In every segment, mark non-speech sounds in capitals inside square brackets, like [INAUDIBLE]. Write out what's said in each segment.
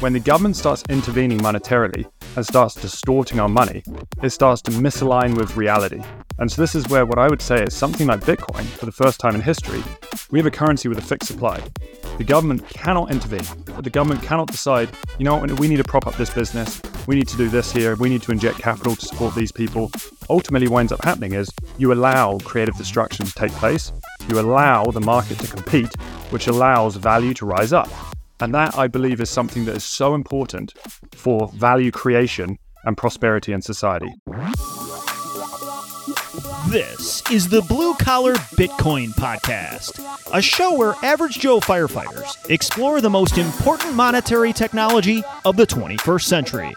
when the government starts intervening monetarily and starts distorting our money, it starts to misalign with reality. And so, this is where what I would say is something like Bitcoin, for the first time in history, we have a currency with a fixed supply. The government cannot intervene. The government cannot decide, you know we need to prop up this business, we need to do this here, we need to inject capital to support these people. Ultimately, what ends up happening is you allow creative destruction to take place, you allow the market to compete, which allows value to rise up. And that, I believe, is something that is so important for value creation and prosperity in society. This is the Blue Collar Bitcoin Podcast, a show where average Joe firefighters explore the most important monetary technology of the 21st century.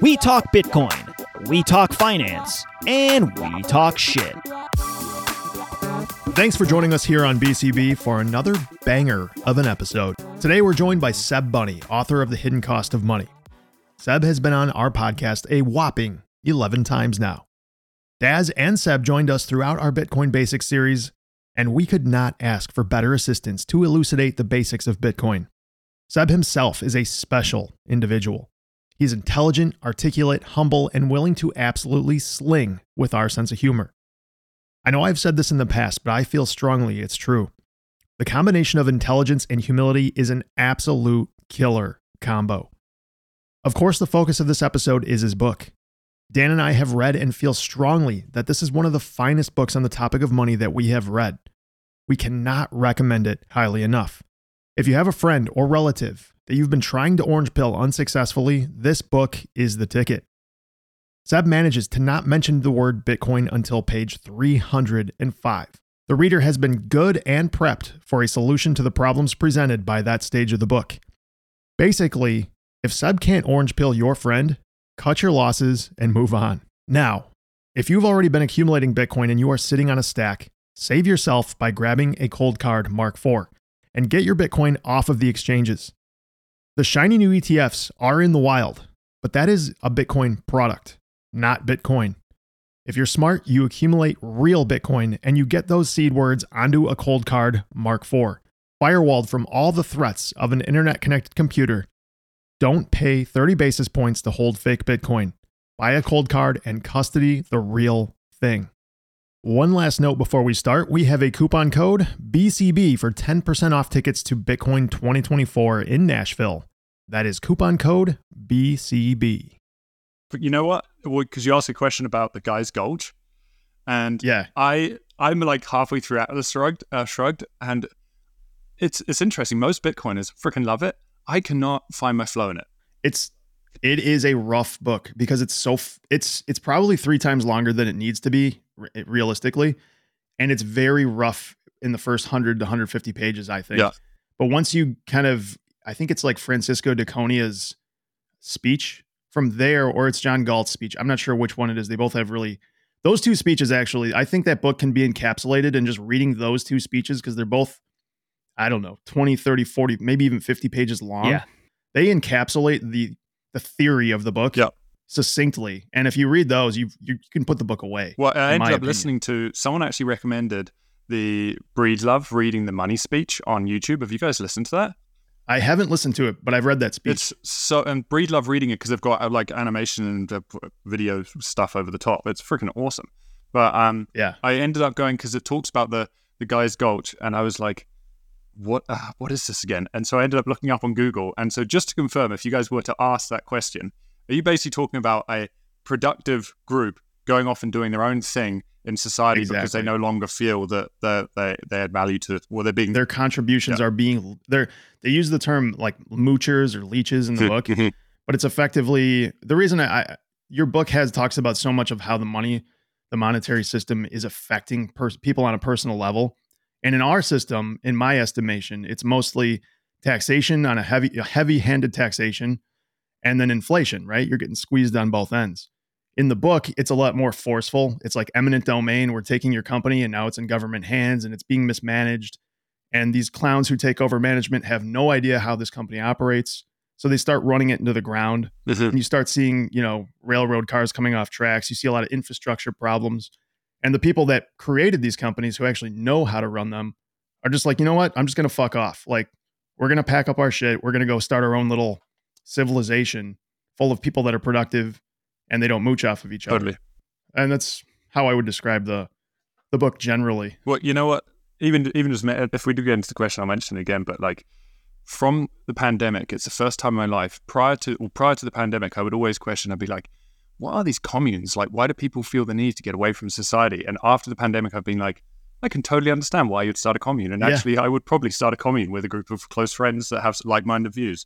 We talk Bitcoin, we talk finance, and we talk shit. Thanks for joining us here on BCB for another banger of an episode. Today we're joined by Seb Bunney, author of The Hidden Cost of Money. Seb has been on our podcast a whopping 11 times now. Daz and Seb joined us throughout our Bitcoin Basics series, and we could not ask for better assistance to elucidate the basics of Bitcoin. Seb himself is a special individual. He's intelligent, articulate, humble, and willing to absolutely sling with our sense of humor. I know I've said this in the past, but I feel strongly it's true. The combination of intelligence and humility is an absolute killer combo. Of course, the focus of this episode is his book. Dan and I have read and feel strongly that this is one of the finest books on the topic of money that we have read. We cannot recommend it highly enough. If you have a friend or relative that you've been trying to orange pill unsuccessfully, this book is the ticket. Seb manages to not mention the word Bitcoin until page 305. The reader has been good and prepped for a solution to the problems presented by that stage of the book. Basically, if Seb can't orange pill your friend, cut your losses and move on. Now, if you've already been accumulating Bitcoin and you are sitting on a stack, save yourself by grabbing a ColdCard Mark IV and get your Bitcoin off of the exchanges. The shiny new ETFs are in the wild, but that is a Bitcoin product not Bitcoin. If you're smart, you accumulate real Bitcoin and you get those seed words onto a ColdCard Mark IV, firewalled from all the threats of an internet connected computer. Don't pay 30 basis points to hold fake Bitcoin. Buy a ColdCard and custody the real thing. One last note before we start we have a coupon code BCB for 10% off tickets to Bitcoin 2024 in Nashville. That is coupon code BCB. But you know what? Because you asked a question about the Galt's Gulch, and yeah, I I'm like halfway through Atlas shrugged, uh, shrugged, and it's it's interesting. Most Bitcoiners freaking love it. I cannot find my flow in it. It's it is a rough book because it's so it's it's probably three times longer than it needs to be realistically, and it's very rough in the first hundred to hundred fifty pages. I think. Yeah. But once you kind of, I think it's like Francisco d'Anconia's speech from there, or it's John Galt's speech. I'm not sure which one it is. They both have really those two speeches actually. I think that book can be encapsulated in just reading those two speeches because they're both, I don't know, 20, 30, 40, maybe even 50 pages long. Yeah. They encapsulate the the theory of the book. Yep. Succinctly, and if you read those, you you can put the book away. Well, I ended up opinion. listening to someone actually recommended the Breedlove reading the money speech on YouTube. Have you guys listened to that? I haven't listened to it, but I've read that speech. It's so and Breedlove reading it because they've got uh, like animation and uh, video stuff over the top. It's freaking awesome. But um, yeah, I ended up going because it talks about the the Galt's Gulch, and I was like, what uh, what is this again? And so I ended up looking up on Google. And so just to confirm, if you guys were to ask that question, are you basically talking about a productive group going off and doing their own thing in society exactly. because they no longer feel that they they they add value to well they're being their contributions yeah. are being they're they use the term like moochers or leeches in the book mm-hmm. but it's effectively the reason I, your book has talks about so much of how the money the monetary system is affecting pers- people on a personal level and in our system in my estimation it's mostly taxation on a heavy a heavy handed taxation and then inflation right you're getting squeezed on both ends in the book, it's a lot more forceful. It's like eminent domain. We're taking your company and now it's in government hands and it's being mismanaged. And these clowns who take over management have no idea how this company operates. So they start running it into the ground. Mm-hmm. And you start seeing, you know, railroad cars coming off tracks. You see a lot of infrastructure problems. And the people that created these companies who actually know how to run them are just like, you know what? I'm just going to fuck off. Like, we're going to pack up our shit. We're going to go start our own little civilization full of people that are productive and they don't mooch off of each other. Totally. And that's how I would describe the the book generally. Well, you know what? Even even just if we do get into the question, I'll mention it again. But like from the pandemic, it's the first time in my life. Prior to well, prior to the pandemic, I would always question. I'd be like, "What are these communes? Like, why do people feel the need to get away from society?" And after the pandemic, I've been like, I can totally understand why you'd start a commune. And Yeah. actually, I would probably start a commune with a group of close friends that have like-minded views.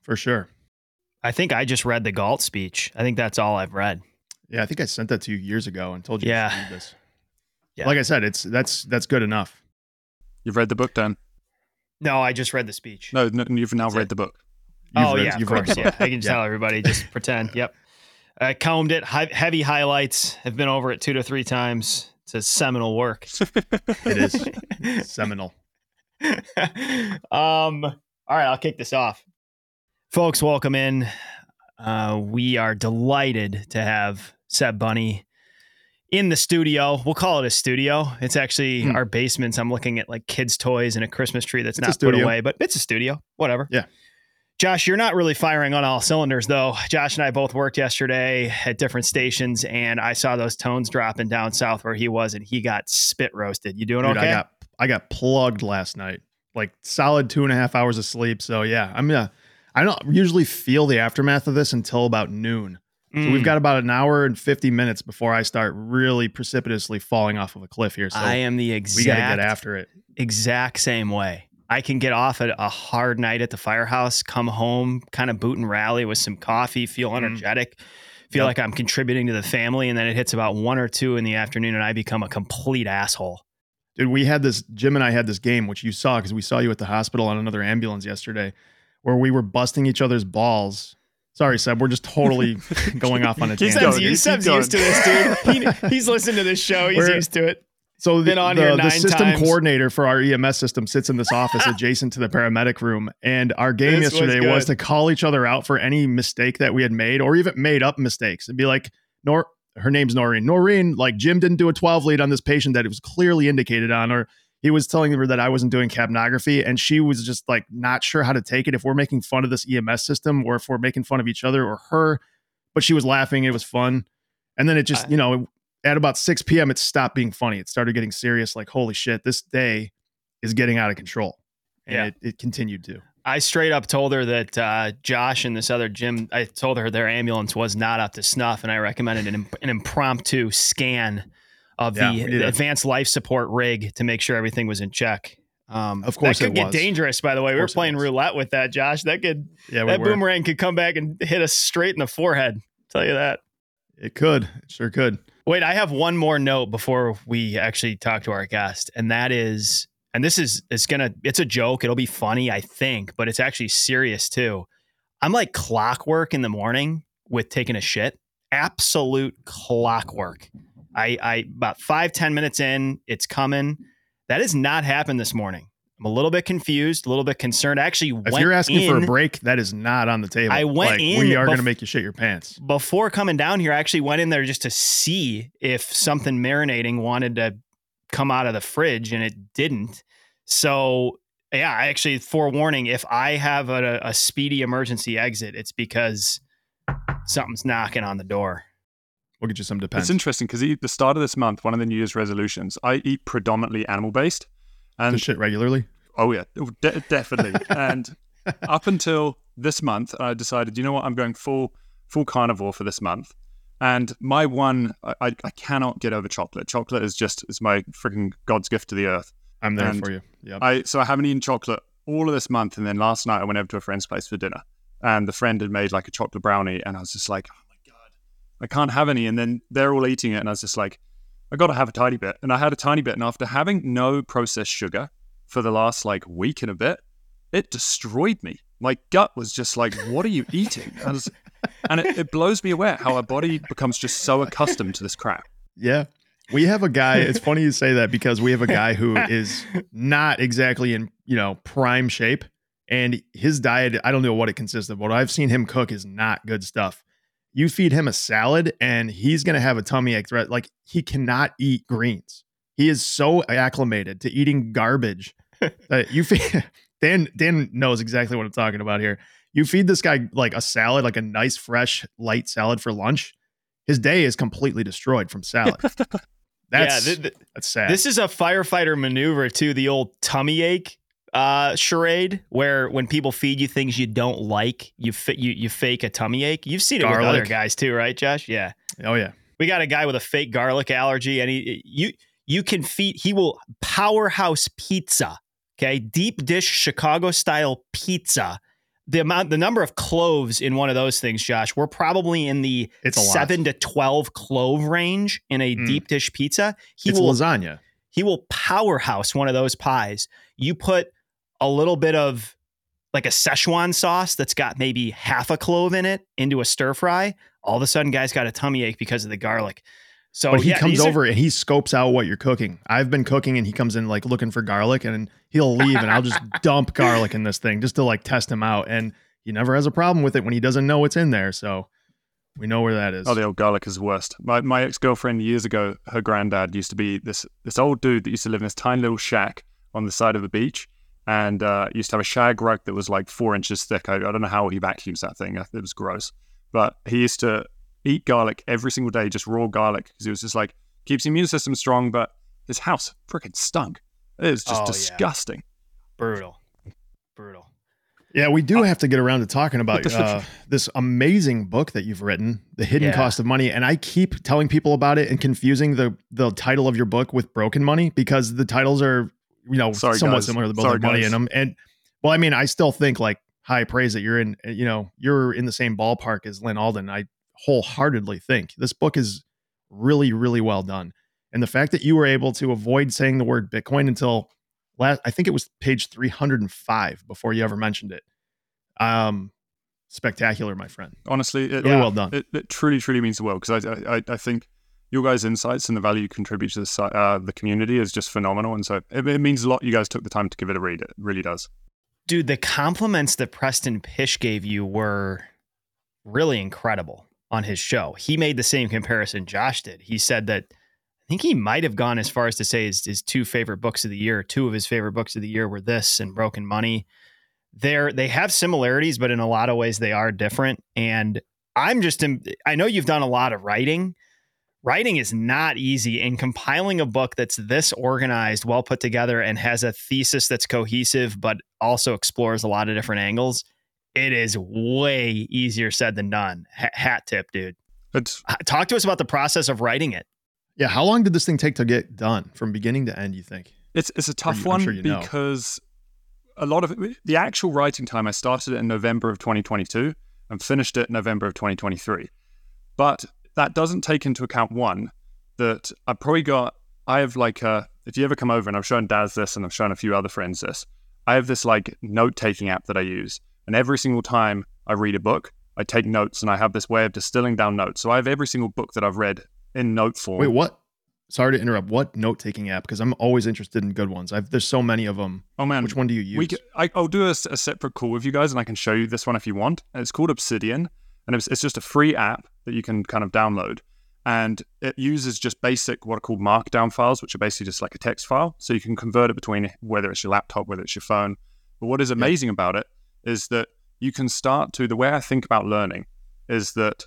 For sure. I think I just read the Galt speech. I think that's all I've read. Yeah, I think I sent that to you years ago and told you Yeah. to read this. Yeah. Like I said, it's that's that's good enough. You've read the book, Dan? No, I just read the speech. No, no you've now That's read it. the book. You've oh read- yeah, of course. Yeah. I can tell everybody. Just pretend. Yep. I combed it. Hi- heavy highlights. Have been over it two to three times. It's a seminal work. [LAUGHS] It is [LAUGHS] seminal. um. All right, I'll kick this off. Folks, welcome in. Uh, we are delighted to have Seb Bunney in the studio. We'll call it a studio. It's actually Hmm. our basements. I'm looking at like kids' toys and a Christmas tree that's It's not put away, but it's a studio. Whatever. Yeah. Josh, you're not really firing on all cylinders, though. Josh and I both worked yesterday at different stations, and I saw those tones dropping down south where he was, and he got spit roasted. You doing Dude, okay? I got I got plugged last night. Like solid two and a half hours of sleep. So yeah, I'm gonna I don't usually feel the aftermath of this until about noon. So Mm. we've got about an hour and 50 minutes before I start really precipitously falling off of a cliff here. So I am the we exact got to get after it. exact same way. I can get off at a hard night at the firehouse, come home, kind of boot and rally with some coffee, feel Mm. energetic, feel Yep. like I'm contributing to the family, and then it hits about one or two in the afternoon, and I become a complete asshole. Dude, we had this Jim and I had this game which you saw because we saw you at the hospital on another ambulance yesterday, where we were busting each other's balls. Sorry, Seb, we're just totally [LAUGHS] going off on a [LAUGHS] tangent. going, Seb's, dude, used, Seb's used to this, dude. [LAUGHS] He, he's listened to this show. He's We're- used to it. So the, Been on the, here the system times. coordinator for our EMS system sits in this office adjacent to the paramedic room. And our game This yesterday was, good. to call each other out for any mistake that we had made or even made up mistakes and be like, Nor her name's Noreen. Noreen, like Jim didn't do a 12 lead on this patient that it was clearly indicated on, or he was telling her that I wasn't doing capnography, and she was just like not sure how to take it. If we're making fun of this EMS system or if we're making fun of each other or her, but she was laughing, it was fun. And then it just, I- you know, at about 6 p.m., it stopped being funny. It started getting serious, like, holy shit, this day is getting out of control. And Yeah. it, it continued to. I straight up told her that uh, Josh and this other Jim, I told her their ambulance was not up to snuff, and I recommended an, imp- an impromptu scan of Yeah, the, we did the a- advanced life support rig to make sure everything was in check. Um, Of course that could get was. dangerous. By the way, we were playing roulette with that, Josh. That could Yeah, we that were. boomerang could come back and hit us straight in the forehead. tell you that. It could. It sure could. Wait, I have one more note before we actually talk to our guest, and that is, and this is it's gonna it's a joke. It'll be funny, I think, but it's actually serious too. I'm like clockwork in the morning with taking a shit. Absolute clockwork. I I about five ten minutes in, it's coming. That has not happened this morning. I'm a little bit confused, a little bit concerned. I actually If you're asking for a break, that is not on the table. I went like, in We are going to make you shit your pants. before coming down here, I actually went in there just to see if something marinating wanted to come out of the fridge, and it didn't. So, yeah, I actually forewarning: if I have a, a speedy emergency exit, it's because something's knocking on the door. We'll get you some depends. It's interesting because the start of this month, one of the New Year's resolutions, I eat predominantly animal based. And shit regularly. oh, yeah, oh, de- definitely. [LAUGHS] and up until this month, I decided, you know what, I'm going full full carnivore for this month. And my one, I, I, cannot get over chocolate. Chocolate is just is my freaking God's gift to the earth. I'm there and for you. Yeah. I so I haven't eaten chocolate all of this month, and then last night I went over to a friend's place for dinner, and the friend had made like a chocolate brownie, and I was just like, I can't have any. And then they're all eating it, and I was just like, I got to have a tiny bit, and I had a tiny bit, and after having no processed sugar for the last like week and a bit, it destroyed me. My gut was just like, what are you [LAUGHS] eating? I was, and it, it blows me away how our body becomes just so accustomed to this crap. Yeah. We have a guy, it's funny you say that because we have a guy who is not exactly in, you know, prime shape and his diet, I don't know what it consists of. What I've seen him cook is not good stuff. You feed him a salad and he's going to have a tummy ache threat. Like he cannot eat greens. He is so acclimated to eating garbage [LAUGHS] that you feed, [LAUGHS] Dan Dan knows exactly what I'm talking about here. You feed this guy like a salad, like a nice fresh light salad for lunch. His day is completely destroyed from salad. [LAUGHS] That's yeah, th- th- that's sad. This is a firefighter maneuver too. The old tummy ache uh, charade, where when people feed you things you don't like, you you you fake a tummy ache. You've seen it with other guys too, right, Josh? Yeah, oh yeah. we got a guy with a fake garlic allergy, and he you you can feed. He will powerhouse pizza. Okay, deep dish Chicago style pizza. The amount, the number of cloves in one of those things, Josh, we're probably in the It's seven to twelve clove range in a Mm. deep dish pizza. He it's will lasagna. he will powerhouse one of those pies. You put a little bit of like a Szechuan sauce that's got maybe half a clove in it into a stir fry. All of a sudden, guys got a tummy ache because of the garlic. So but he yeah, comes these are- over and he scopes out what you're cooking. I've been cooking and he comes in like looking for garlic and he'll leave and I'll just [LAUGHS] dump garlic in this thing just to like test him out. And he never has a problem with it when he doesn't know what's in there. So we know where that is. Oh, the old garlic is the worst. My my ex girlfriend years ago, her granddad used to be this this old dude that used to live in this tiny little shack on the side of the beach, and uh, used to have a shag rug that was like four inches thick. I, I don't know how he vacuums that thing. It was gross, but he used to eat garlic every single day, just raw garlic, because it was just like keeps the immune system strong. But his house freaking stunk. It was just Oh, yeah. disgusting. brutal, brutal. Yeah, we do have to get around to talking about uh, this amazing book that you've written, The Hidden Yeah. Cost of Money. And I keep telling people about it and confusing the the title of your book with Broken Money because the titles are, you know, Sorry, somewhat guys. similar. to both Sorry, money guys. in them. And well, I mean, I still think like high praise that you're in, you know, you're in the same ballpark as Lyn Alden. I wholeheartedly think this book is really, really well done. And the fact that you were able to avoid saying the word Bitcoin until last, I think it was page 305 before you ever mentioned it. Um, spectacular, my friend. Honestly, it, Really well done. It, it truly, truly means the world because I, I, I think your guys' insights and the value you contribute to the, uh, the community is just phenomenal. And so it, it means a lot. You guys took the time to give it a read. It really does. Dude, the compliments that Preston Pysh gave you were really incredible on his show. He made the same comparison Josh did. He said that I think he might have gone as far as to say his, his two favorite books of the year, two of his favorite books of the year were this and Broken Money. They're they have similarities, but in a lot of ways they are different. And I'm just I know you've done a lot of writing. Writing is not easy, and compiling a book that's this organized, well put together, and has a thesis that's cohesive, but also explores a lot of different angles. It is way easier said than done. H- hat tip, dude. It's Talk to us about the process of writing it. Yeah, how long did this thing take to get done from beginning to end? You think? it's it's a tough you- one sure you know. because a lot of it, the actual writing time I started it in November of 2022 and finished it in November of 2023. But that doesn't take into account one that I've probably got. I have like a, if you ever come over and I've shown Daz this and I've shown a few other friends this. I have this like note taking app that I use, and every single time I read a book, I take notes and I have this way of distilling down notes. So I have every single book that I've read in note form. Wait, what? Sorry to interrupt. What note taking app? Because I'm always interested in good ones. I've there's so many of them. oh man, Which one do you use? We I, will do a separate call with you guys, and I can show you this one if you want. And it's called Obsidian, and it's, it's just a free app that you can kind of download, and it uses just basic what are called Markdown files, which are basically just like a text file. So you can convert it between whether it's your laptop, whether it's your phone. But what is amazing about it is that you can start to the way I think about learning is that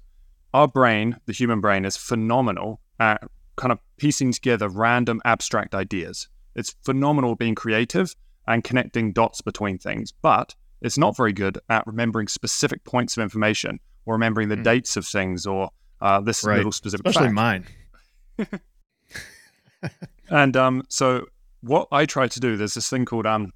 our brain, the human brain, is phenomenal at kind of piecing together random abstract ideas. It's phenomenal being creative and connecting dots between things, but it's not very good at remembering specific points of information or remembering the Hmm. dates of things or uh, this Right. little specific Especially fact. mine. [LAUGHS] And um, so what I try to do, there's this thing called um,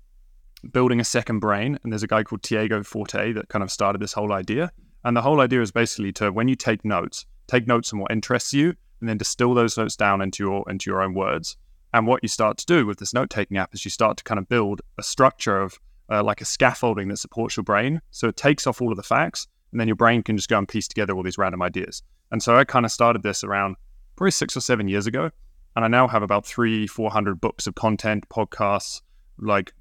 building a second brain, and there's a guy called Tiago Forte that kind of started this whole idea. And the whole idea is basically to when you take notes, take notes on what interests you, and then distill those notes down into your into your own words. And what you start to do with this note taking app is you start to kind of build a structure of uh, like a scaffolding that supports your brain. So it takes off all of the facts, and then your brain can just go and piece together all these random ideas. And so I kind of started this around probably six or seven years ago and I now have about three, four hundred books of content, podcasts, like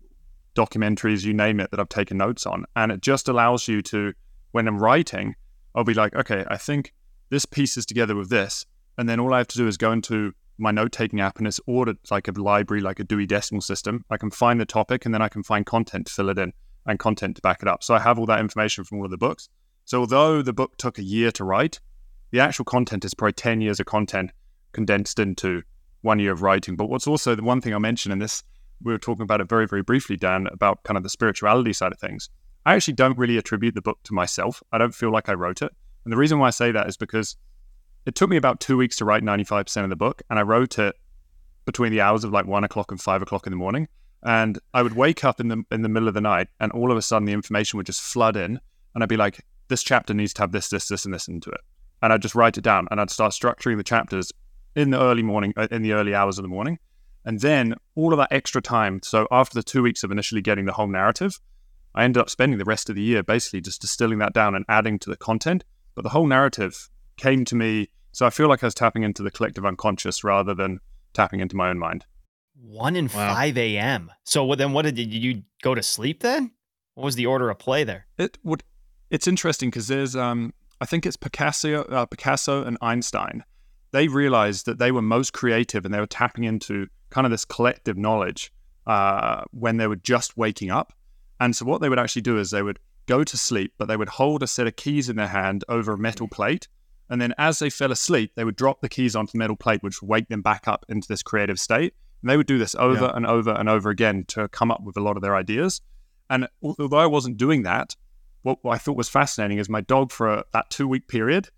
documentaries, you name it, that I've taken notes on. And it just allows you to, when I'm writing, I'll be like, okay, I think this pieces together with this, and then all I have to do is go into my note taking app and it's ordered like a library, like a Dewey Decimal System. I can find the topic and then I can find content to fill it in and content to back it up. So I have all that information from all of the books. So although the book took a year to write, the actual content is probably 10 years of content condensed into one year of writing. But what's also the one thing I mentioned in this, we were talking about it very, very briefly, Dan, about kind of the spirituality side of things. I actually don't really attribute the book to myself. I don't feel like I wrote it. And the reason why I say that is because it took me about two weeks to write 95% of the book, and I wrote it between the hours of like one o'clock and five o'clock in the morning. And I would wake up in the in the middle of the night, and all of a sudden the information would just flood in, and I'd be like, "This chapter needs to have this, this, this, and this into it," and I'd just write it down, and I'd start structuring the chapters in the early morning, uh, in the early hours of the morning, and then all of that extra time. So after the two weeks of initially getting the whole narrative, I ended up spending the rest of the year basically just distilling that down and adding to the content. But the whole narrative came to me. So I feel like I was tapping into the collective unconscious rather than tapping into my own mind. 1 in wow. 5 a.m. So then what did, did you go to sleep then? What was the order of play there? It would. It's interesting because there's, um, I think it's Picasso, uh, Picasso and Einstein. They realized that they were most creative and they were tapping into kind of this collective knowledge uh, when they were just waking up. And so what they would actually do is they would go to sleep, but they would hold a set of keys in their hand over a metal plate. And then as they fell asleep, they would drop the keys onto the metal plate, which would wake them back up into this creative state. And they would do this over yeah. and over and over again to come up with a lot of their ideas. And although I wasn't doing that, what I thought was fascinating is my dog for a, that two week period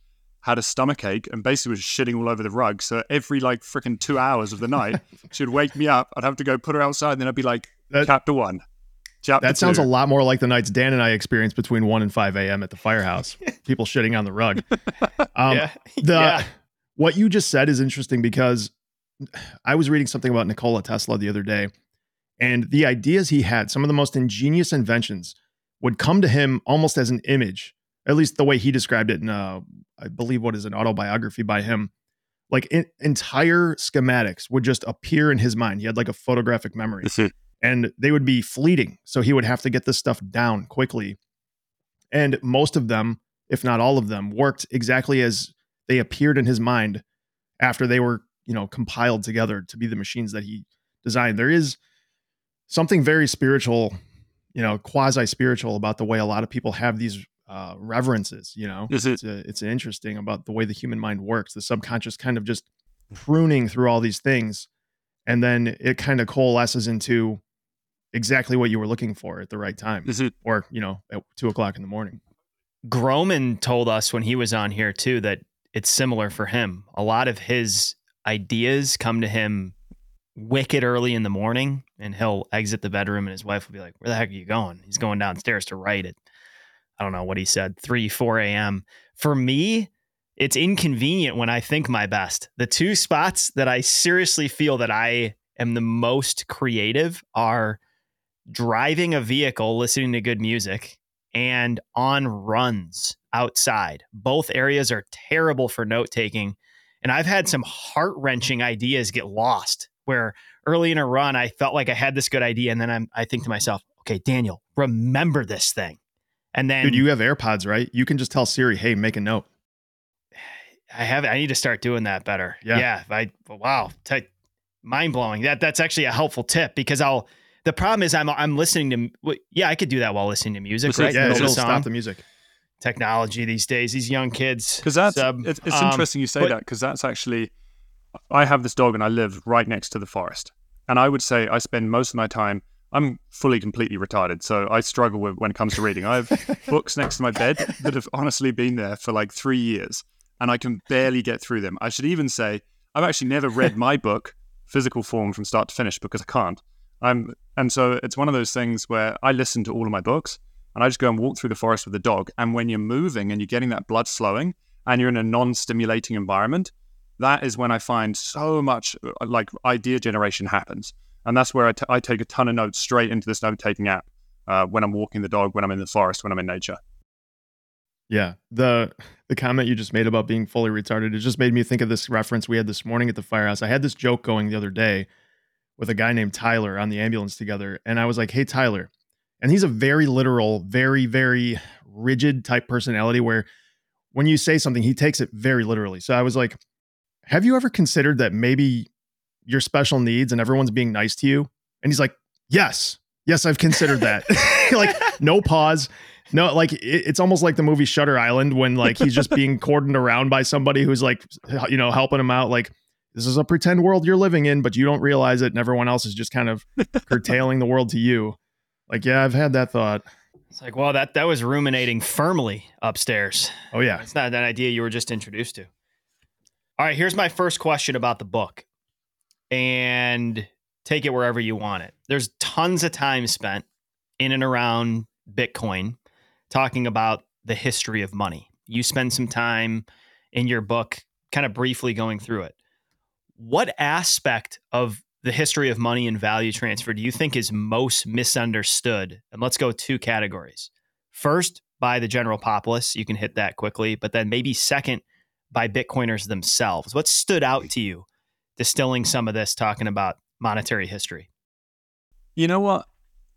had a stomach ache and basically was shitting all over the rug. So every like freaking two hours of the night, [LAUGHS] she'd wake me up. I'd have to go put her outside. And then I'd be like, that, chapter one, Chapter that sounds two. a lot more like the nights Dan and I experienced between 1 and 5 a.m. at the firehouse. [LAUGHS] People shitting on the rug. [LAUGHS] Um, yeah. The, yeah. What you just said is interesting because I was reading something about Nikola Tesla the other day, and the ideas he had, some of the most ingenious inventions, would come to him almost as an image, at least the way he described it in, uh, I believe, what is an autobiography by him. Like in, entire schematics would just appear in his mind. He had like a photographic memory and they would be fleeting. So he would have to get this stuff down quickly. And most of them, if not all of them, worked exactly as they appeared in his mind after they were, you know, compiled together to be the machines that he designed. There is something very spiritual, you know, quasi spiritual about the way a lot of people have these uh, reverences. You know, is it? It's, a, it's interesting about the way the human mind works. The subconscious kind of just pruning through all these things, and then it kind of coalesces into exactly what you were looking for at the right time. Is it or you know at two o'clock in the morning? Gromen told us when he was on here too that it's similar for him. A lot of his ideas come to him wicked early in the morning, and he'll exit the bedroom, and his wife will be like, "Where the heck are you going?" He's going downstairs to write it. I don't know what he said, three, four a.m. For me, it's inconvenient when I think my best. The two spots that I seriously feel that I am the most creative are driving a vehicle, listening to good music, and on runs outside. Both areas are terrible for note taking. And I've had some heart wrenching ideas get lost where early in a run, I felt like I had this good idea. And then I'm, I think to myself, okay, Daniel, remember this thing. And then, dude, you have AirPods, right? You can just tell Siri, hey, make a note. I have, I need to start doing that better. Yeah. Yeah. I, wow. T- mind blowing. That, that's actually a helpful tip because I'll, the problem is I'm I'm listening to yeah I could do that while listening to music. right? Yeah, it'll stop the music. Technology these days, these young kids. Because that's it's, it's um, interesting you say but, that because that's actually I have this dog and I live right next to the forest, and I would say I spend most of my time. I'm fully completely retarded, so I struggle with when it comes to reading. I have [LAUGHS] books next to my bed that have honestly been there for like three years, and I can barely get through them. I should even say I've actually never read [LAUGHS] my book physical form from start to finish because I can't. I'm, and so it's one of those things where I listen to all of my books and I just go and walk through the forest with the dog. And when you're moving and you're getting that blood flowing and you're in a non stimulating environment, that is when I find so much uh, like idea generation happens. And that's where I, t- I take a ton of notes straight into this note taking app uh, when I'm walking the dog, when I'm in the forest, when I'm in nature. Yeah, the the comment you just made about being fully retarded it just made me think of this reference we had this morning at the firehouse. I had this joke going the other day with a guy named Tyler on the ambulance together. And I was like, hey, Tyler. And he's a very literal, very, very rigid type personality where when you say something, he takes it very literally. So I was like, have you ever considered that maybe your special needs and everyone's being nice to you? And he's like, yes, yes, I've considered that. [LAUGHS] [LAUGHS] like, no pause. No, like it, it's almost like the movie Shutter Island when like he's just being cordoned around by somebody who's like, you know, helping him out. Like, this is a pretend world you're living in, but you don't realize it, and everyone else is just kind of [LAUGHS] curtailing the world to you. Like, yeah, I've had that thought. It's like, well, that that was ruminating firmly upstairs. Oh yeah, it's not that idea you were just introduced to. All right, here's my first question about the book, and take it wherever you want it. There's tons of time spent in and around Bitcoin talking about the history of money. You spend some time in your book, kind of briefly going through it. What aspect of the history of money and value transfer do you think is most misunderstood? And let's go two categories. First, by the general populace, you can hit that quickly, but then maybe second, by Bitcoiners themselves. What stood out to you distilling some of this, talking about monetary history? You know what?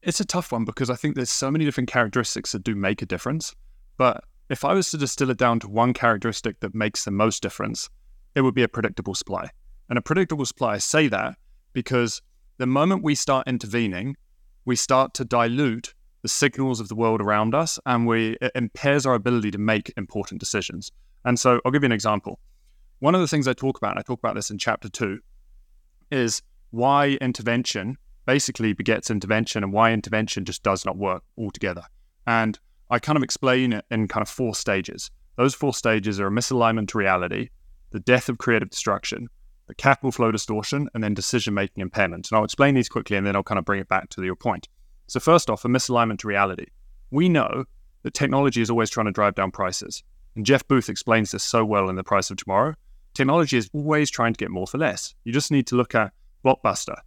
It's a tough one because I think there's so many different characteristics that do make a difference. But if I was to distill it down to one characteristic that makes the most difference, it would be a predictable supply. And a predictable supply, I say that because the moment we start intervening, we start to dilute the signals of the world around us and we it impairs our ability to make important decisions. And so I'll give you an example. One of the things I talk about, and I talk about this in chapter two, is why intervention basically begets intervention and why intervention just does not work altogether. And I kind of explain it in kind of four stages. Those four stages are a misalignment to reality, the death of creative destruction, the capital flow distortion, and then decision making impairment. And I'll explain these quickly and then I'll kind of bring it back to your point. So, first off, a misalignment to reality. We know that technology is always trying to drive down prices. And Jeff Booth explains this so well in The Price of Tomorrow. Technology is always trying to get more for less. You just need to look at Blockbuster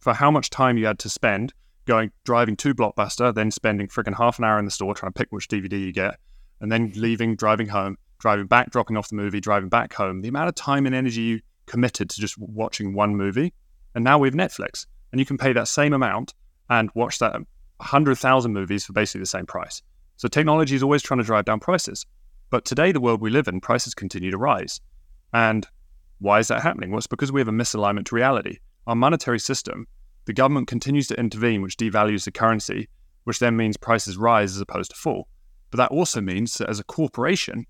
for how much time you had to spend going driving to Blockbuster, then spending freaking half an hour in the store trying to pick which DVD you get, and then leaving, driving home, driving back, dropping off the movie, driving back home. The amount of time and energy you committed to just watching one movie. And now we have Netflix, and you can pay that same amount and watch that 100,000 movies for basically the same price. So technology is always trying to drive down prices. But today, the world we live in, prices continue to rise. And why is that happening? Well, it's because we have a misalignment to reality. Our monetary system, the government continues to intervene, which devalues the currency, which then means prices rise as opposed to fall. But that also means that as a corporation,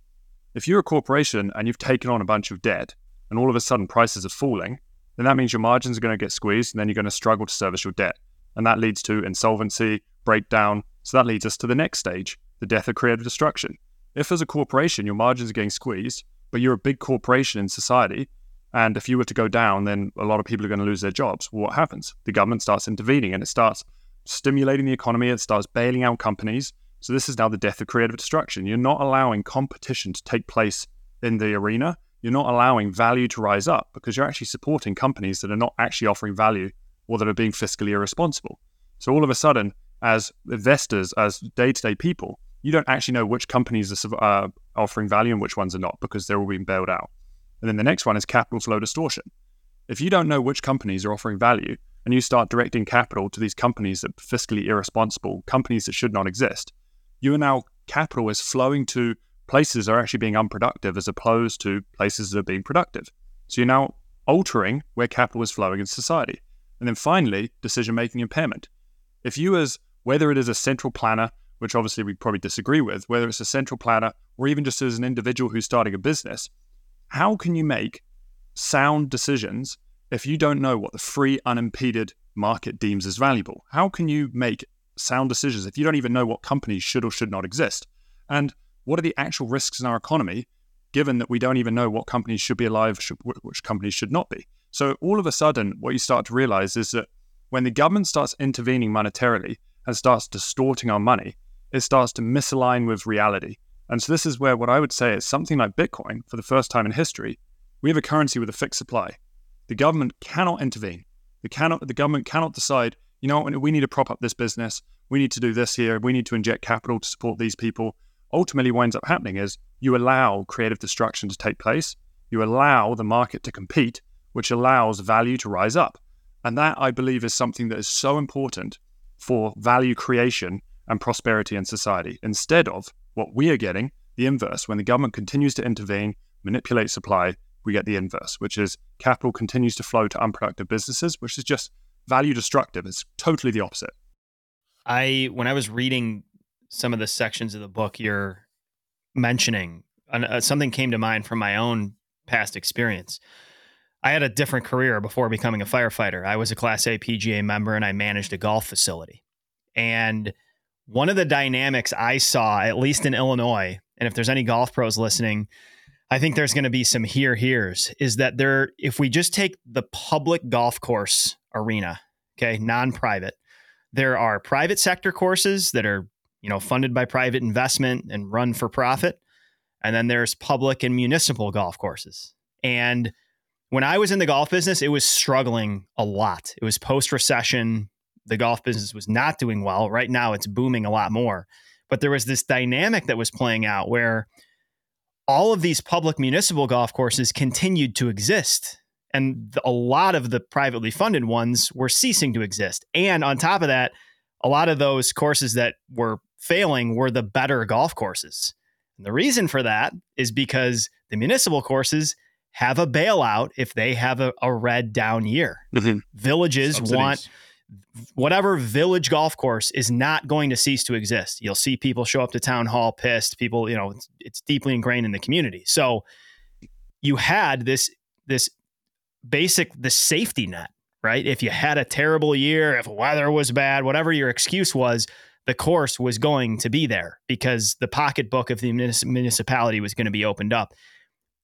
if you're a corporation and you've taken on a bunch of debt, and all of a sudden prices are falling, then that means your margins are going to get squeezed and then you're going to struggle to service your debt. And that leads to insolvency, breakdown. So that leads us to the next stage, the death of creative destruction. If as a corporation your margins are getting squeezed, but you're a big corporation in society, and if you were to go down, then a lot of people are going to lose their jobs. Well, what happens? The government starts intervening and it starts stimulating the economy, it starts bailing out companies. So this is now the death of creative destruction. You're not allowing competition to take place in the arena you're not allowing value to rise up because you're actually supporting companies that are not actually offering value or that are being fiscally irresponsible. So all of a sudden, as investors, as day to day people, you don't actually know which companies are uh, offering value and which ones are not because they're all being bailed out. And then the next one is capital flow distortion. If you don't know which companies are offering value and you start directing capital to these companies that are fiscally irresponsible, companies that should not exist, you are now capital is flowing to places that are actually being unproductive as opposed to places that are being productive. So you're now altering where capital is flowing in society. And then finally, decision making impairment. If you, as whether it is a central planner, which obviously we probably disagree with, whether it's a central planner or even just as an individual who's starting a business, how can you make sound decisions if you don't know what the free, unimpeded market deems as valuable? How can you make sound decisions if you don't even know what companies should or should not exist? And what are the actual risks in our economy, given that we don't even know what companies should be alive, should, which companies should not be? So all of a sudden, what you start to realize is that when the government starts intervening monetarily and starts distorting our money, it starts to misalign with reality. And so this is where what I would say is something like Bitcoin, for the first time in history, we have a currency with a fixed supply. The government cannot intervene. The, cannot, the government cannot decide, you know, we need to prop up this business. We need to do this here. We need to inject capital to support these people ultimately what ends up happening is you allow creative destruction to take place. You allow the market to compete, which allows value to rise up. And that, I believe, is something that is so important for value creation and prosperity in society, instead of what we are getting, the inverse, when the government continues to intervene, manipulate supply, we get the inverse, which is capital continues to flow to unproductive businesses, which is just value destructive. It's totally the opposite. I when I was reading some of the sections of the book you're mentioning, uh, something came to mind from my own past experience. I had a different career before becoming a firefighter. I was a Class A PGA member and I managed a golf facility. And one of the dynamics I saw, at least in Illinois, and if there's any golf pros listening, I think there's going to be some here here's is that there if we just take the public golf course arena, okay, non-private, there are private sector courses that are, you know, funded by private investment and run for profit, and then there's public and municipal golf courses. And when I was in the golf business, it was struggling a lot. It was post recession. The golf business was not doing well. Right now, it's booming a lot more. But there was this dynamic that was playing out where all of these public municipal golf courses continued to exist. And a lot of the privately funded ones were ceasing to exist. And on top of that, a lot of those courses that were failing were the better golf courses. And the reason for that is because the municipal courses have a bailout if they have a, a red down year. Mm-hmm. Villages Subsidies. want whatever village golf course is not going to cease to exist. You'll see people show up to town hall pissed. People, you know, it's, it's deeply ingrained in the community. So you had this this basic the safety net, right? If you had a terrible year, if weather was bad, whatever your excuse was, the course was going to be there because the pocketbook of the municipality was going to be opened up.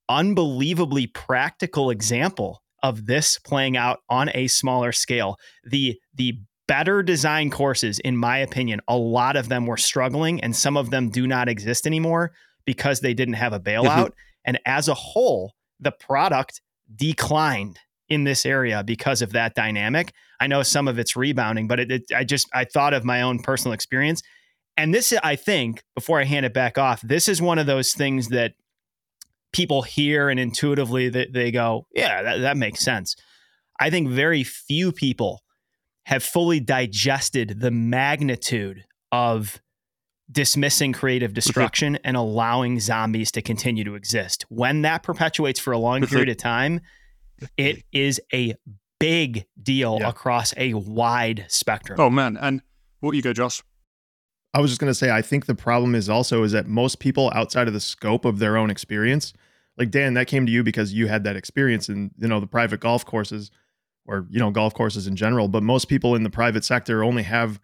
Unbelievably practical example of this playing out on a smaller scale. The the better design courses, in my opinion, a lot of them were struggling, and some of them do not exist anymore because they didn't have a bailout. Mm-hmm. and as a whole, the product declined in this area because of that dynamic. I know some of it's rebounding, but it, it, I just I thought of my own personal experience, and this I think before I hand it back off, this is one of those things that people hear and intuitively they, they go, yeah, that, that makes sense. I think very few people have fully digested the magnitude of dismissing creative mm-hmm. destruction and allowing zombies to continue to exist. When that perpetuates for a long period of time, it is a big deal yeah. across a wide spectrum. Oh man, and what you go, Josh? I was just going to say I think the problem is also is that most people outside of the scope of their own experience like Dan, that came to you because you had that experience in you know the private golf courses or you know golf courses in general. But most people in the private sector only have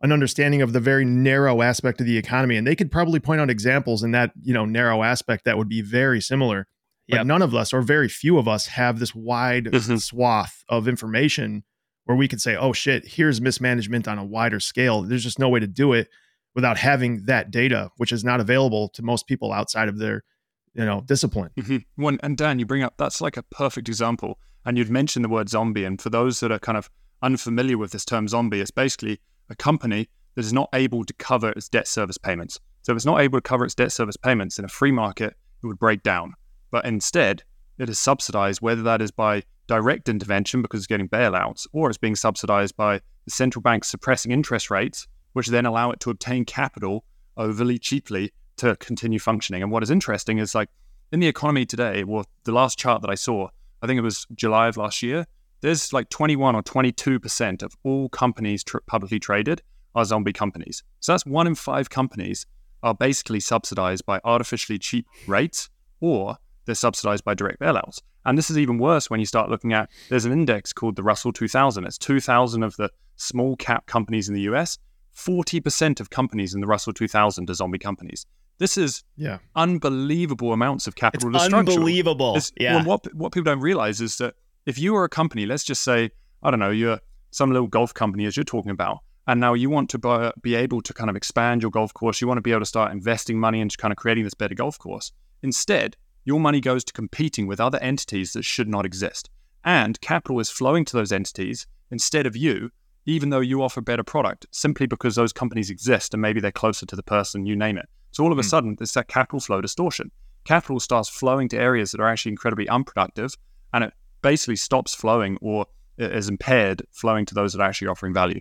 an understanding of the very narrow aspect of the economy, and they could probably point out examples in that you know narrow aspect that would be very similar. But yep. none of us, or very few of us, have this wide mm-hmm. swath of information where we could say, "Oh shit, here's mismanagement on a wider scale." There's just no way to do it without having that data, which is not available to most people outside of their you know, discipline. Mm-hmm. One, and Dan, you bring up that's like a perfect example. And you'd mentioned the word zombie. And for those that are kind of unfamiliar with this term zombie, it's basically a company that is not able to cover its debt service payments. So if it's not able to cover its debt service payments in a free market, it would break down. But instead, it is subsidized, whether that is by direct intervention because it's getting bailouts, or it's being subsidized by the central bank suppressing interest rates, which then allow it to obtain capital overly cheaply to continue functioning. And what is interesting is like in the economy today, well, the last chart that I saw, I think it was July of last year, there's like 21 or 22% of all companies tr- publicly traded are zombie companies. So that's one in five companies are basically subsidized by artificially cheap rates or they're subsidized by direct bailouts. And this is even worse when you start looking at there's an index called the Russell 2000. It's 2,000 of the small cap companies in the US. 40% of companies in the Russell 2000 are zombie companies. This is yeah. unbelievable amounts of capital it's destruction. Unbelievable. It's, yeah. Well, what what people don't realize is that if you are a company, let's just say, I don't know, you're some little golf company as you're talking about, and now you want to buy, be able to kind of expand your golf course, you want to be able to start investing money into kind of creating this better golf course. Instead, your money goes to competing with other entities that should not exist. And capital is flowing to those entities instead of you, even though you offer better product, simply because those companies exist and maybe they're closer to the person, you name it. So all of a mm. sudden, there's that capital flow distortion. Capital starts flowing to areas that are actually incredibly unproductive, and it basically stops flowing or is impaired flowing to those that are actually offering value.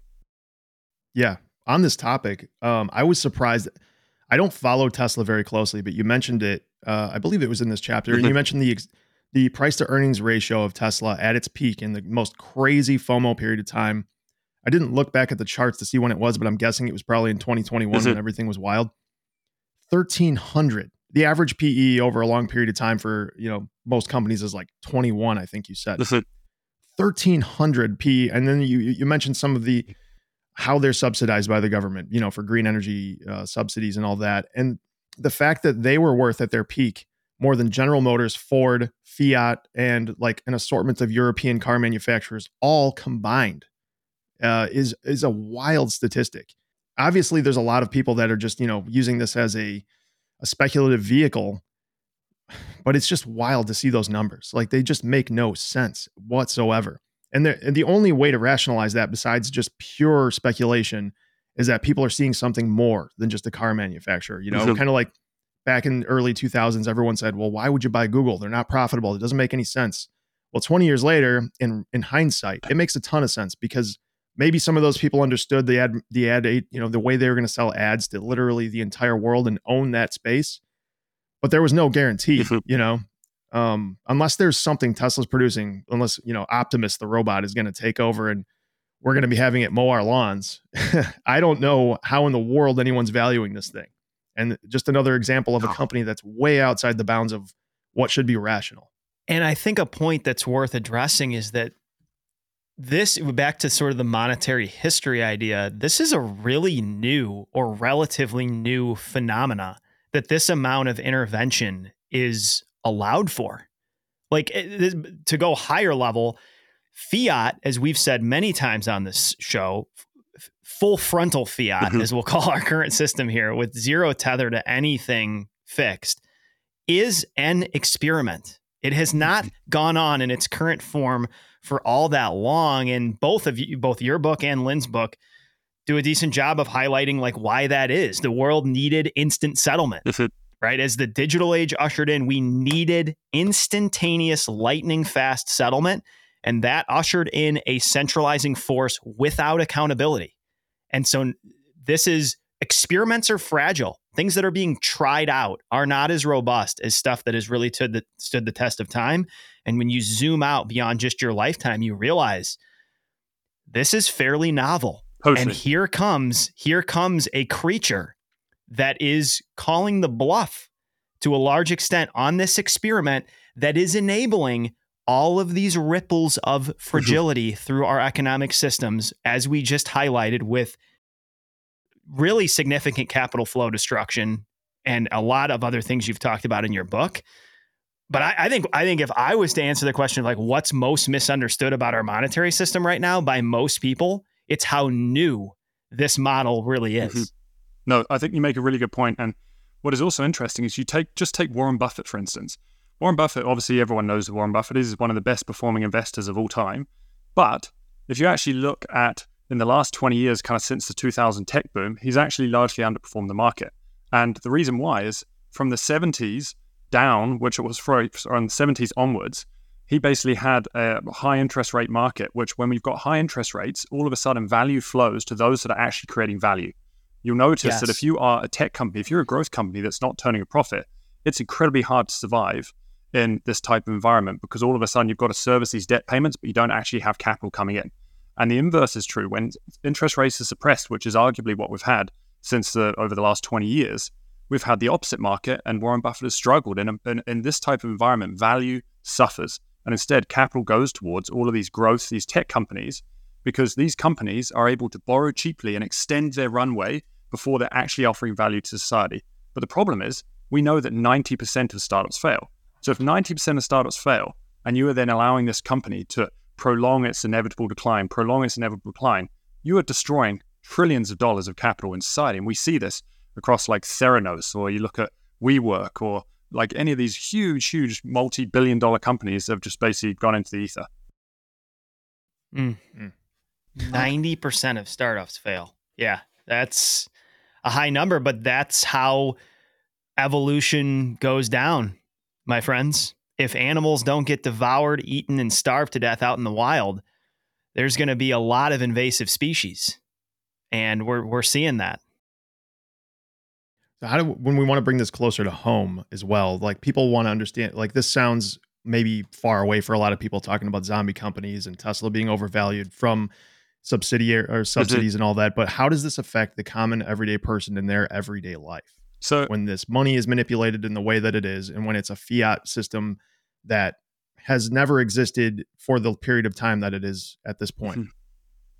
Yeah. On this topic, um, I was surprised. I don't follow Tesla very closely, but you mentioned it. Uh, I believe it was in this chapter, and you mm-hmm. mentioned the ex- the price to earnings ratio of Tesla at its peak in the most crazy FOMO period of time. I didn't look back at the charts to see when it was, but I'm guessing it was probably in 2021 when everything was wild. 1300. The average PE over a long period of time for, you know, most companies is like 21, I think you said. Listen. 1300 PE and then you you mentioned some of the how they're subsidized by the government, you know, for green energy uh, subsidies and all that. And the fact that they were worth at their peak more than General Motors, Ford, Fiat, and like an assortment of European car manufacturers all combined uh, is is a wild statistic. Obviously, there's a lot of people that are just you know using this as a a speculative vehicle, but it's just wild to see those numbers. Like they just make no sense whatsoever. And the and the only way to rationalize that, besides just pure speculation, is that people are seeing something more than just a car manufacturer. You know, kind of like back in early 2000s, everyone said, well, why would you buy Google? They're not profitable. It doesn't make any sense. Well, 20 years later, in, in hindsight, it makes a ton of sense because maybe some of those people understood the ad, the ad, you know, the way they were going to sell ads to literally the entire world and own that space. But there was no guarantee, you know, um, unless there's something Tesla's producing, unless, you know, Optimus, the robot, is going to take over and we're going to be having it mow our lawns. [LAUGHS] I don't know how in the world anyone's valuing this thing and just another example of a company that's way outside the bounds of what should be rational. And I think a point that's worth addressing is that this, back to sort of the monetary history idea, this is a really new or relatively new phenomena that this amount of intervention is allowed for. Like eh, to go higher level, fiat, as we've said many times on this show, full frontal fiat, mm-hmm. as we'll [LAUGHS] call our current system here, with zero tether to anything fixed, is an experiment. It has not mm-hmm. gone on in its current form for all that long. And both of you, both your book and Lyn's book, do a decent job of highlighting like why that is. The world needed instant settlement. Right. As the digital age ushered in, we needed instantaneous lightning fast settlement. And that ushered in a centralizing force without accountability. And so this is experiments are fragile. Things that are being tried out are not as robust as stuff that has really stood the, stood the test of time. And when you zoom out beyond just your lifetime, you realize this is fairly novel. And here comes here comes a creature that is calling the bluff to a large extent on this experiment that is enabling all of these ripples of mm-hmm. fragility through our economic systems, as we just highlighted with really significant capital flow destruction and a lot of other things you've talked about in your book. But I, I, think I think if I was to answer the question of like what's most misunderstood about our monetary system right now by most people, it's how new this model really is. Mm-hmm. No, I think you make a really good point. And what is also interesting is you take just take Warren Buffett for instance. Warren Buffett, obviously, everyone knows who Warren Buffett is, is one of the best performing investors of all time. But if you actually look at in the last 20 years, kind of since the 2000 tech boom, he's actually largely underperformed the market. And the reason why is from the 70s down, which it was for, on the 70s onwards, he basically had a high interest rate market, which when we've got high interest rates, all of a sudden value flows to those that are actually creating value. You'll notice yes. that if you are a tech company, if you're a growth company that's not turning a profit, it's incredibly hard to survive in this type of environment because all of a sudden you've got to service these debt payments, but you don't actually have capital coming in. And the inverse is true. When interest rates are suppressed, which is arguably what we've had since the, over the last 20 years, we've had the opposite market, and Warren Buffett has struggled. In, in, in this type of environment, value suffers. And instead, capital goes towards all of these growth, these tech companies, because these companies are able to borrow cheaply and extend their runway before they're actually offering value to society. But the problem is, we know that 90% of startups fail. So if 90% of startups fail, and you are then allowing this company to prolong its inevitable decline, prolong its inevitable decline, you are destroying trillions of dollars of capital in society. And we see this across like Theranos, or you look at WeWork, or like any of these huge, huge multi billion dollar companies that have just basically gone into the ether. Mm. 90% of startups fail. Yeah, that's a high number, but that's how evolution goes down my friends. If animals don't get devoured, eaten, and starved to death out in the wild, there's going to be a lot of invasive species. And we're, we're seeing that. So how do when we want to bring this closer to home as well, like people want to understand, like this sounds maybe far away for a lot of people talking about zombie companies and Tesla being overvalued from subsidiary or mm-hmm. subsidies and all that. But how does this affect the common everyday person in their everyday life? So when this money is manipulated in the way that it is, and when it's a fiat system that has never existed for the period of time that it is at this point. Mm-hmm.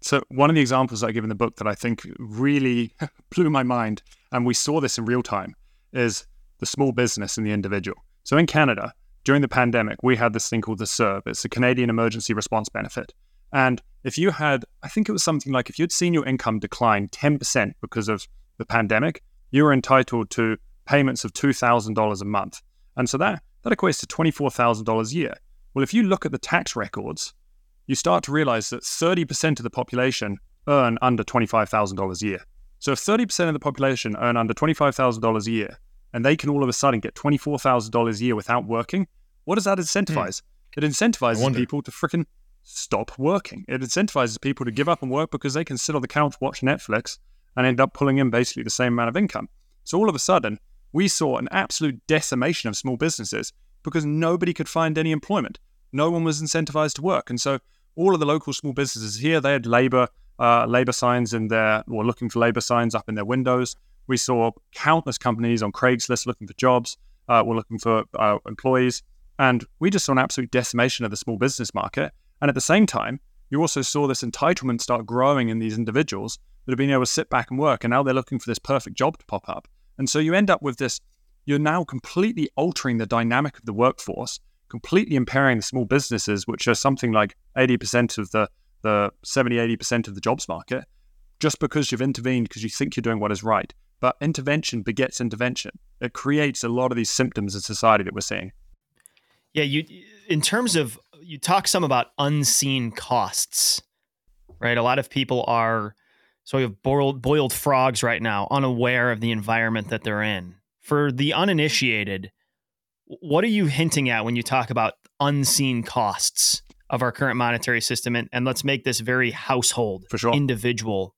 So one of the examples I give in the book that I think really [LAUGHS] blew my mind, and we saw this in real time, is the small business and the individual. So in Canada, during the pandemic, we had this thing called the CERB. It's the Canadian Emergency Response Benefit. And if you had, I think it was something like if you'd seen your income decline 10% because of the pandemic, you are entitled to payments of $2,000 a month. And so that, that equates to $24,000 a year. Well, if you look at the tax records, you start to realize that 30% of the population earn under $25,000 a year. So if 30% of the population earn under $25,000 a year, and they can all of a sudden get $24,000 a year without working, what does that incentivize? Hmm. It incentivizes people to freaking stop working. It incentivizes people to give up and work because they can sit on the couch, watch Netflix, and end up pulling in basically the same amount of income. So all of a sudden, we saw an absolute decimation of small businesses because nobody could find any employment. No one was incentivized to work. And so all of the local small businesses here, they had labor uh, labor signs in their, or looking for labor signs up in their windows. We saw countless companies on Craigslist looking for jobs, uh, were looking for uh, employees. And we just saw an absolute decimation of the small business market. And at the same time, you also saw this entitlement start growing in these individuals that have been able to sit back and work. And now they're looking for this perfect job to pop up. And so you end up with this you're now completely altering the dynamic of the workforce, completely impairing the small businesses, which are something like 80% of the, the 70, 80% of the jobs market, just because you've intervened because you think you're doing what is right. But intervention begets intervention. It creates a lot of these symptoms in society that we're seeing. Yeah, you in terms of you talk some about unseen costs, right? A lot of people are so we have boiled boiled frogs right now, unaware of the environment that they're in. For the uninitiated, what are you hinting at when you talk about unseen costs of our current monetary system? And, and let's make this very household, for sure, individual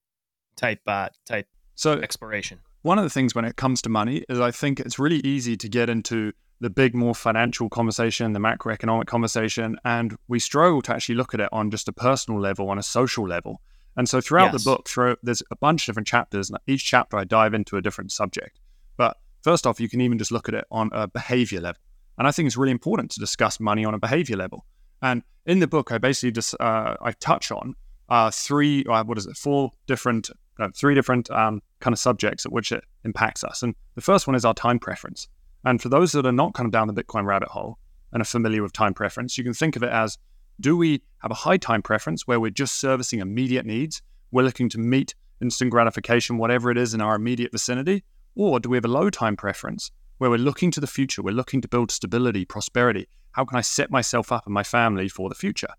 type uh, type so exploration. One of the things when it comes to money is I think it's really easy to get into the big, more financial conversation, the macroeconomic conversation, and we struggle to actually look at it on just a personal level, on a social level. And so throughout yes. the book, through, there's a bunch of different chapters, and each chapter I dive into a different subject. But first off, you can even just look at it on a behavior level. And I think it's really important to discuss money on a behavior level. And in the book, I basically just uh, I touch on uh, three, uh, what is it, four different, uh, three different um, kind of subjects at which it impacts us. And the first one is our time preference. And for those that are not kind of down the Bitcoin rabbit hole and are familiar with time preference, you can think of it as do we have a high time preference where we're just servicing immediate needs? We're looking to meet instant gratification, whatever it is in our immediate vicinity? Or do we have a low time preference where we're looking to the future? We're looking to build stability, prosperity. How can I set myself up and my family for the future?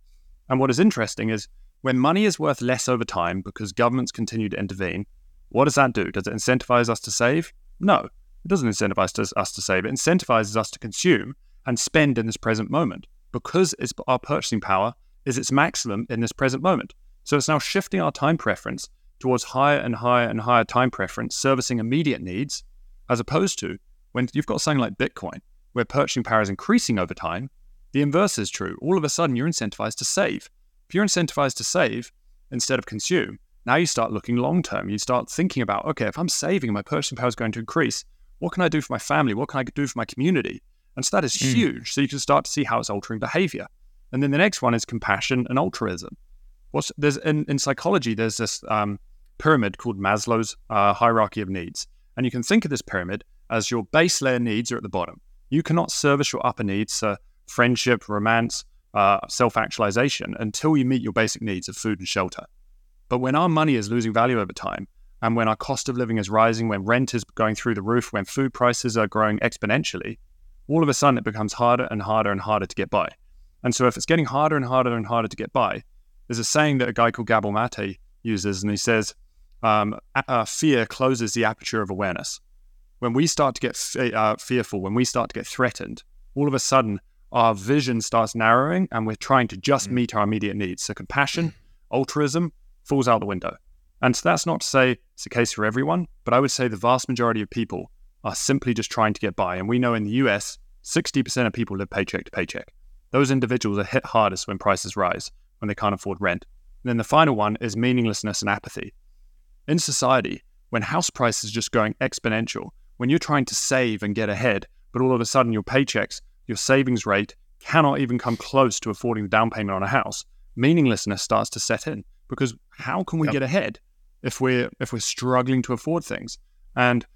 And what is interesting is when money is worth less over time because governments continue to intervene, what does that do? Does it incentivize us to save? No. It doesn't incentivize us to save, it incentivizes us to consume and spend in this present moment because our purchasing power is its maximum in this present moment. So it's now shifting our time preference towards higher and higher and higher time preference, servicing immediate needs, as opposed to when you've got something like Bitcoin, where purchasing power is increasing over time, the inverse is true. All of a sudden, you're incentivized to save. If you're incentivized to save instead of consume, now you start looking long term. You start thinking about, okay, if I'm saving, my purchasing power is going to increase. What can I do for my family? What can I do for my community? And so that is mm. huge. So you can start to see how it's altering behavior. And then the next one is compassion and altruism. What's there's in, in psychology, there's this um, pyramid called Maslow's uh, hierarchy of needs. And you can think of this pyramid as your base layer needs are at the bottom. You cannot service your upper needs, uh, friendship, romance, uh, self actualization, until you meet your basic needs of food and shelter. But when our money is losing value over time, and when our cost of living is rising, when rent is going through the roof, when food prices are growing exponentially, all of a sudden it becomes harder and harder and harder to get by. And so if it's getting harder and harder and harder to get by, there's a saying that a guy called Gabor Mate uses, and he says, um, uh, fear closes the aperture of awareness. When we start to get f- uh, fearful, when we start to get threatened, all of a sudden our vision starts narrowing and we're trying to just mm. meet our immediate needs. So compassion, altruism falls out the window. And that's not to say it's the case for everyone, but I would say the vast majority of people are simply just trying to get by. And we know in the US, 60% of people live paycheck to paycheck. Those individuals are hit hardest when prices rise, when they can't afford rent. And then the final one is meaninglessness and apathy. In society, when house prices are just going exponential, when you're trying to save and get ahead, but all of a sudden your paychecks, your savings rate cannot even come close to affording the down payment on a house, meaninglessness starts to set in because how can we yep. get ahead if we're if we're struggling to afford things? And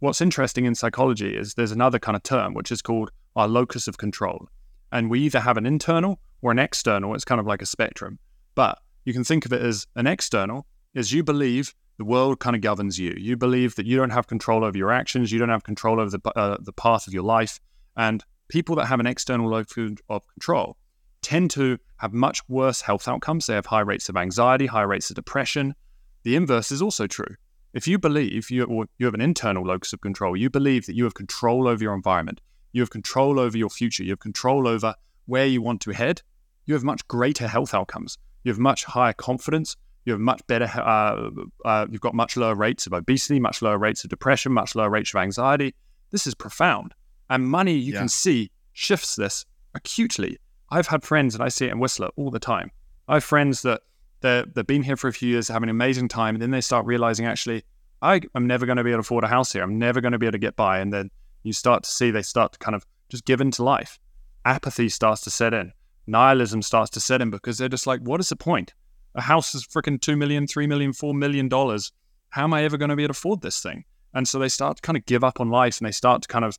what's interesting in psychology is there's another kind of term which is called our locus of control. And we either have an internal or an external. It's kind of like a spectrum. But you can think of it as an external is you believe the world kind of governs you. You believe that you don't have control over your actions, you don't have control over the, uh, the path of your life. And people that have an external locus of control tend to have much worse health outcomes. They have high rates of anxiety, high rates of depression. The inverse is also true. If you believe you, or you have an internal locus of control, you believe that you have control over your environment, you have control over your future, you have control over where you want to head, you have much greater health outcomes. You have much higher confidence. You have much better, uh, uh, you've got much lower rates of obesity, much lower rates of depression, much lower rates of anxiety. This is profound. And money, you yeah. can see, shifts this acutely. I've had friends, and I see it in Whistler all the time. I have friends that they've been here for a few years, having an amazing time, and then they start realizing, actually, I, am never going to be able to afford a house here. I'm never going to be able to get by. And then you start to see they start to kind of just give into life. Apathy starts to set in nihilism starts to set in because they're just like, what is the point? A house is freaking two million, three million, four million dollars. How am I ever going to be able to afford this thing? And so they start to kind of give up on life and they start to kind of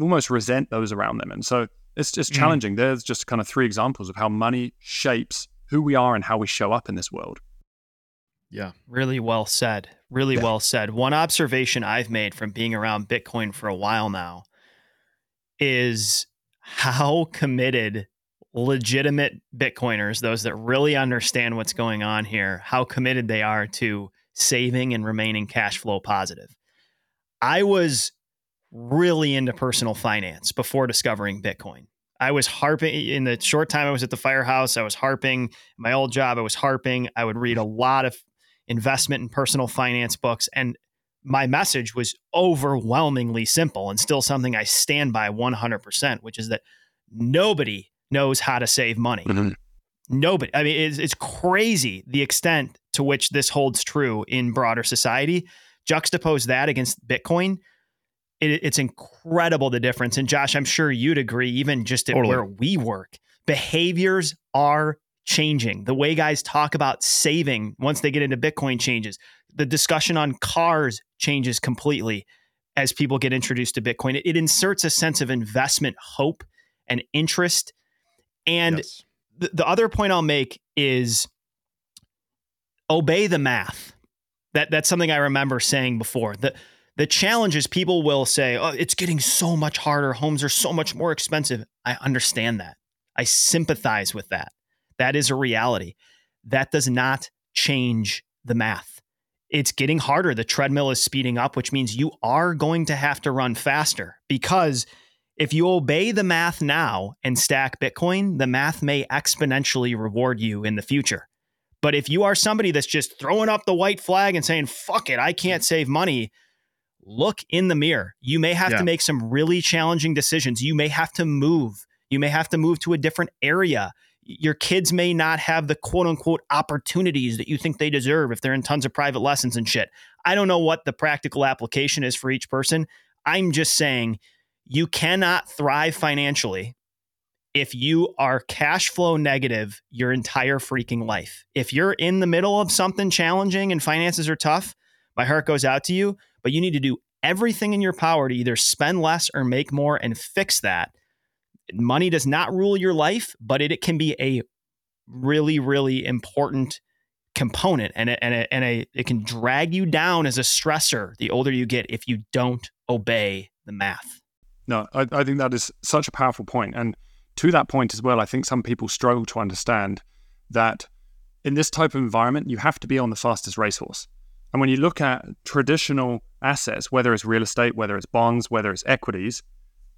almost resent those around them. And so it's just mm. challenging. There's just kind of three examples of how money shapes who we are and how we show up in this world. Yeah. Really well said. Really yeah. well said. One observation I've made from being around Bitcoin for a while now is how committed legitimate Bitcoiners, those that really understand what's going on here, how committed they are to saving and remaining cash flow positive. I was really into personal finance before discovering Bitcoin. I was harping in the short time I was at the firehouse. I was harping my old job. I was harping. I would read a lot of investment and personal finance books. And my message was overwhelmingly simple and still something I stand by 100%, which is that nobody knows how to save money. Mm-hmm. Nobody. I mean, it's, it's crazy the extent to which this holds true in broader society. Juxtapose that against Bitcoin. It, it's incredible the difference. And Josh, I'm sure you'd agree, even just at totally. where we work, behaviors are changing. The way guys talk about saving once they get into Bitcoin changes the discussion on cars changes completely as people get introduced to Bitcoin. It, it inserts a sense of investment hope and interest. And yes. the, the other point I'll make is obey the math. That that's something I remember saying before. The the challenge is people will say, "Oh, it's getting so much harder. Homes are so much more expensive." I understand that. I sympathize with that. That is a reality. That does not change the math it's getting harder. The treadmill is speeding up, which means you are going to have to run faster because if you obey the math now and stack Bitcoin, the math may exponentially reward you in the future. But if you are somebody that's just throwing up the white flag and saying, fuck it, I can't save money, look in the mirror. You may have yeah. to make some really challenging decisions. You may have to move. You may have to move to a different area your kids may not have the quote unquote opportunities that you think they deserve if they're in tons of private lessons and shit. I don't know what the practical application is for each person. I'm just saying you cannot thrive financially if you are cash flow negative your entire freaking life. If you're in the middle of something challenging and finances are tough, my heart goes out to you, but you need to do everything in your power to either spend less or make more and fix that money does not rule your life, but it, it can be a really, really important component and and, and a, it can drag you down as a stressor the older you get if you don't obey the math. No, I, I think that is such a powerful point. And to that point as well, I think some people struggle to understand that in this type of environment, you have to be on the fastest racehorse. And when you look at traditional assets, whether it's real estate, whether it's bonds, whether it's equities,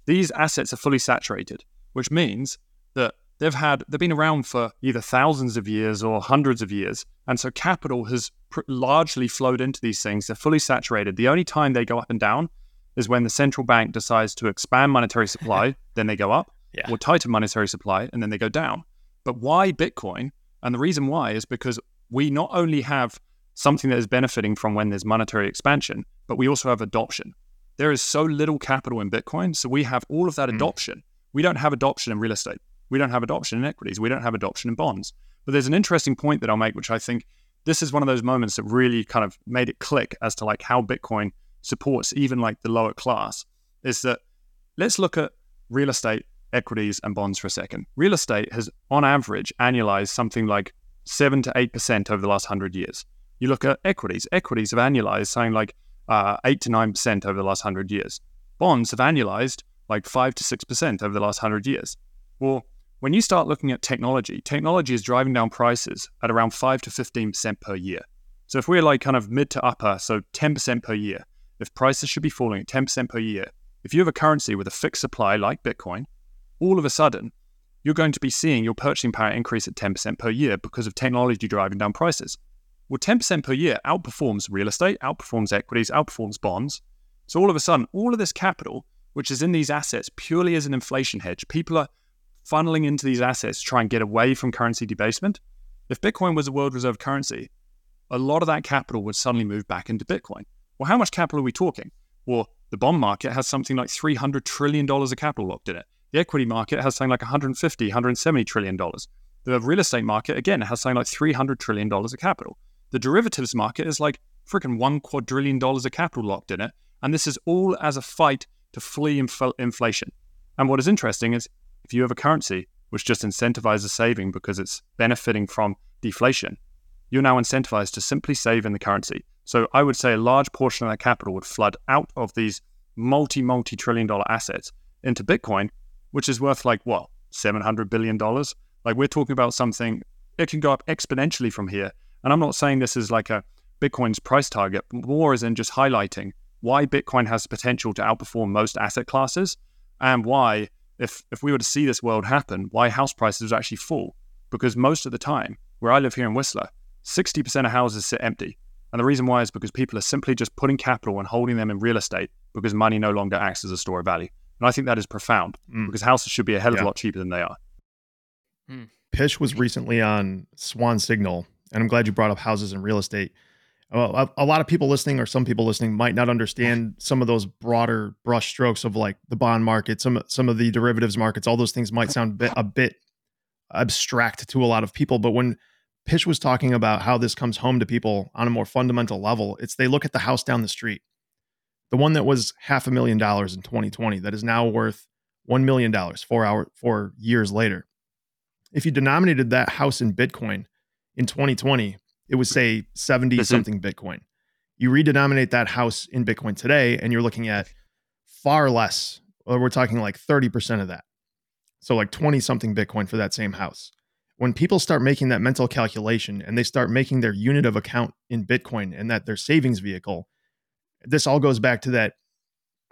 these assets are fully saturated, which means that they've had they've been around for either thousands of years or hundreds of years, and so capital has pr- largely flowed into these things. They're fully saturated. The only time they go up and down is when the central bank decides to expand monetary [LAUGHS] supply, then they go up. yeah. or tighter monetary supply, and then they go down. But why Bitcoin? And the reason why is because we not only have something that is benefiting from when there's monetary expansion, but we also have adoption. There is so little capital in Bitcoin, so we have all of that mm. adoption. We don't have adoption in real estate. We don't have adoption in equities. We don't have adoption in bonds. But there's an interesting point that I'll make, which I think this is one of those moments that really kind of made it click as to like how Bitcoin supports even like the lower class. Is that let's look at real estate, equities, and bonds for a second. Real estate has, on average, annualized something like seven to eight percent over the last hundred years. You look at equities; equities have annualized something like uh, eight to nine percent over the last hundred years. Bonds have annualized like five to six percent over the last hundred years. Well, when you start looking at technology, technology is driving down prices at around 5 to 15% per year. So if we're like kind of mid to upper, so 10% per year, if prices should be falling at 10% per year, if you have a currency with a fixed supply like Bitcoin, all of a sudden, you're going to be seeing your purchasing power increase at 10% per year because of technology driving down prices. Well, 10% per year outperforms real estate, outperforms equities, outperforms bonds. So all of a sudden, all of this capital, which is in these assets purely as an inflation hedge, people are funneling into these assets to try and get away from currency debasement. If Bitcoin was a world reserve currency, a lot of that capital would suddenly move back into Bitcoin. Well, how much capital are we talking? Well, the bond market has something like $300 trillion of capital locked in it. The equity market has something like $150, 170 trillion dollars. The real estate market, again, has something like 300 trillion dollars of capital. The derivatives market is like freaking one quadrillion dollars of capital locked in it. And this is all as a fight to flee inf- inflation. And what is interesting is if you have a currency which just incentivizes saving because it's benefiting from deflation, you're now incentivized to simply save in the currency. So I would say a large portion of that capital would flood out of these multi, multi trillion dollar assets into Bitcoin, which is worth like what, $700 billion? Like we're talking about something, it can go up exponentially from here. And I'm not saying this is like a Bitcoin's price target, more as in just highlighting why Bitcoin has potential to outperform most asset classes and why if if we were to see this world happen, why house prices would actually fall. Because most of the time, where I live here in Whistler, 60% of houses sit empty. And the reason why is because people are simply just putting capital and holding them in real estate because money no longer acts as a store of value. And I think that is profound mm. because houses should be a hell of yeah. a lot cheaper than they are. Mm. Pysh was recently on Swan Signal, and I'm glad you brought up houses and real estate well, a, lot of people listening or some people listening might not understand [LAUGHS] some of those broader brush strokes of like the bond market, some some of the derivatives markets. All those things might sound a bit, a bit abstract to a lot of people, but when Pysh was talking about how this comes home to people on a more fundamental level, it's they look at the house down the street, the one that was half a million dollars in 2020, that is now worth one million dollars four hour four years later. If you denominated that house in Bitcoin in 2020 it was say 70 mm-hmm. something Bitcoin. You redenominate that house in Bitcoin today, and you're looking at far less. Or we're talking like 30% of that. So like 20 something Bitcoin for that same house. When people start making that mental calculation and they start making their unit of account in Bitcoin and that their savings vehicle, this all goes back to that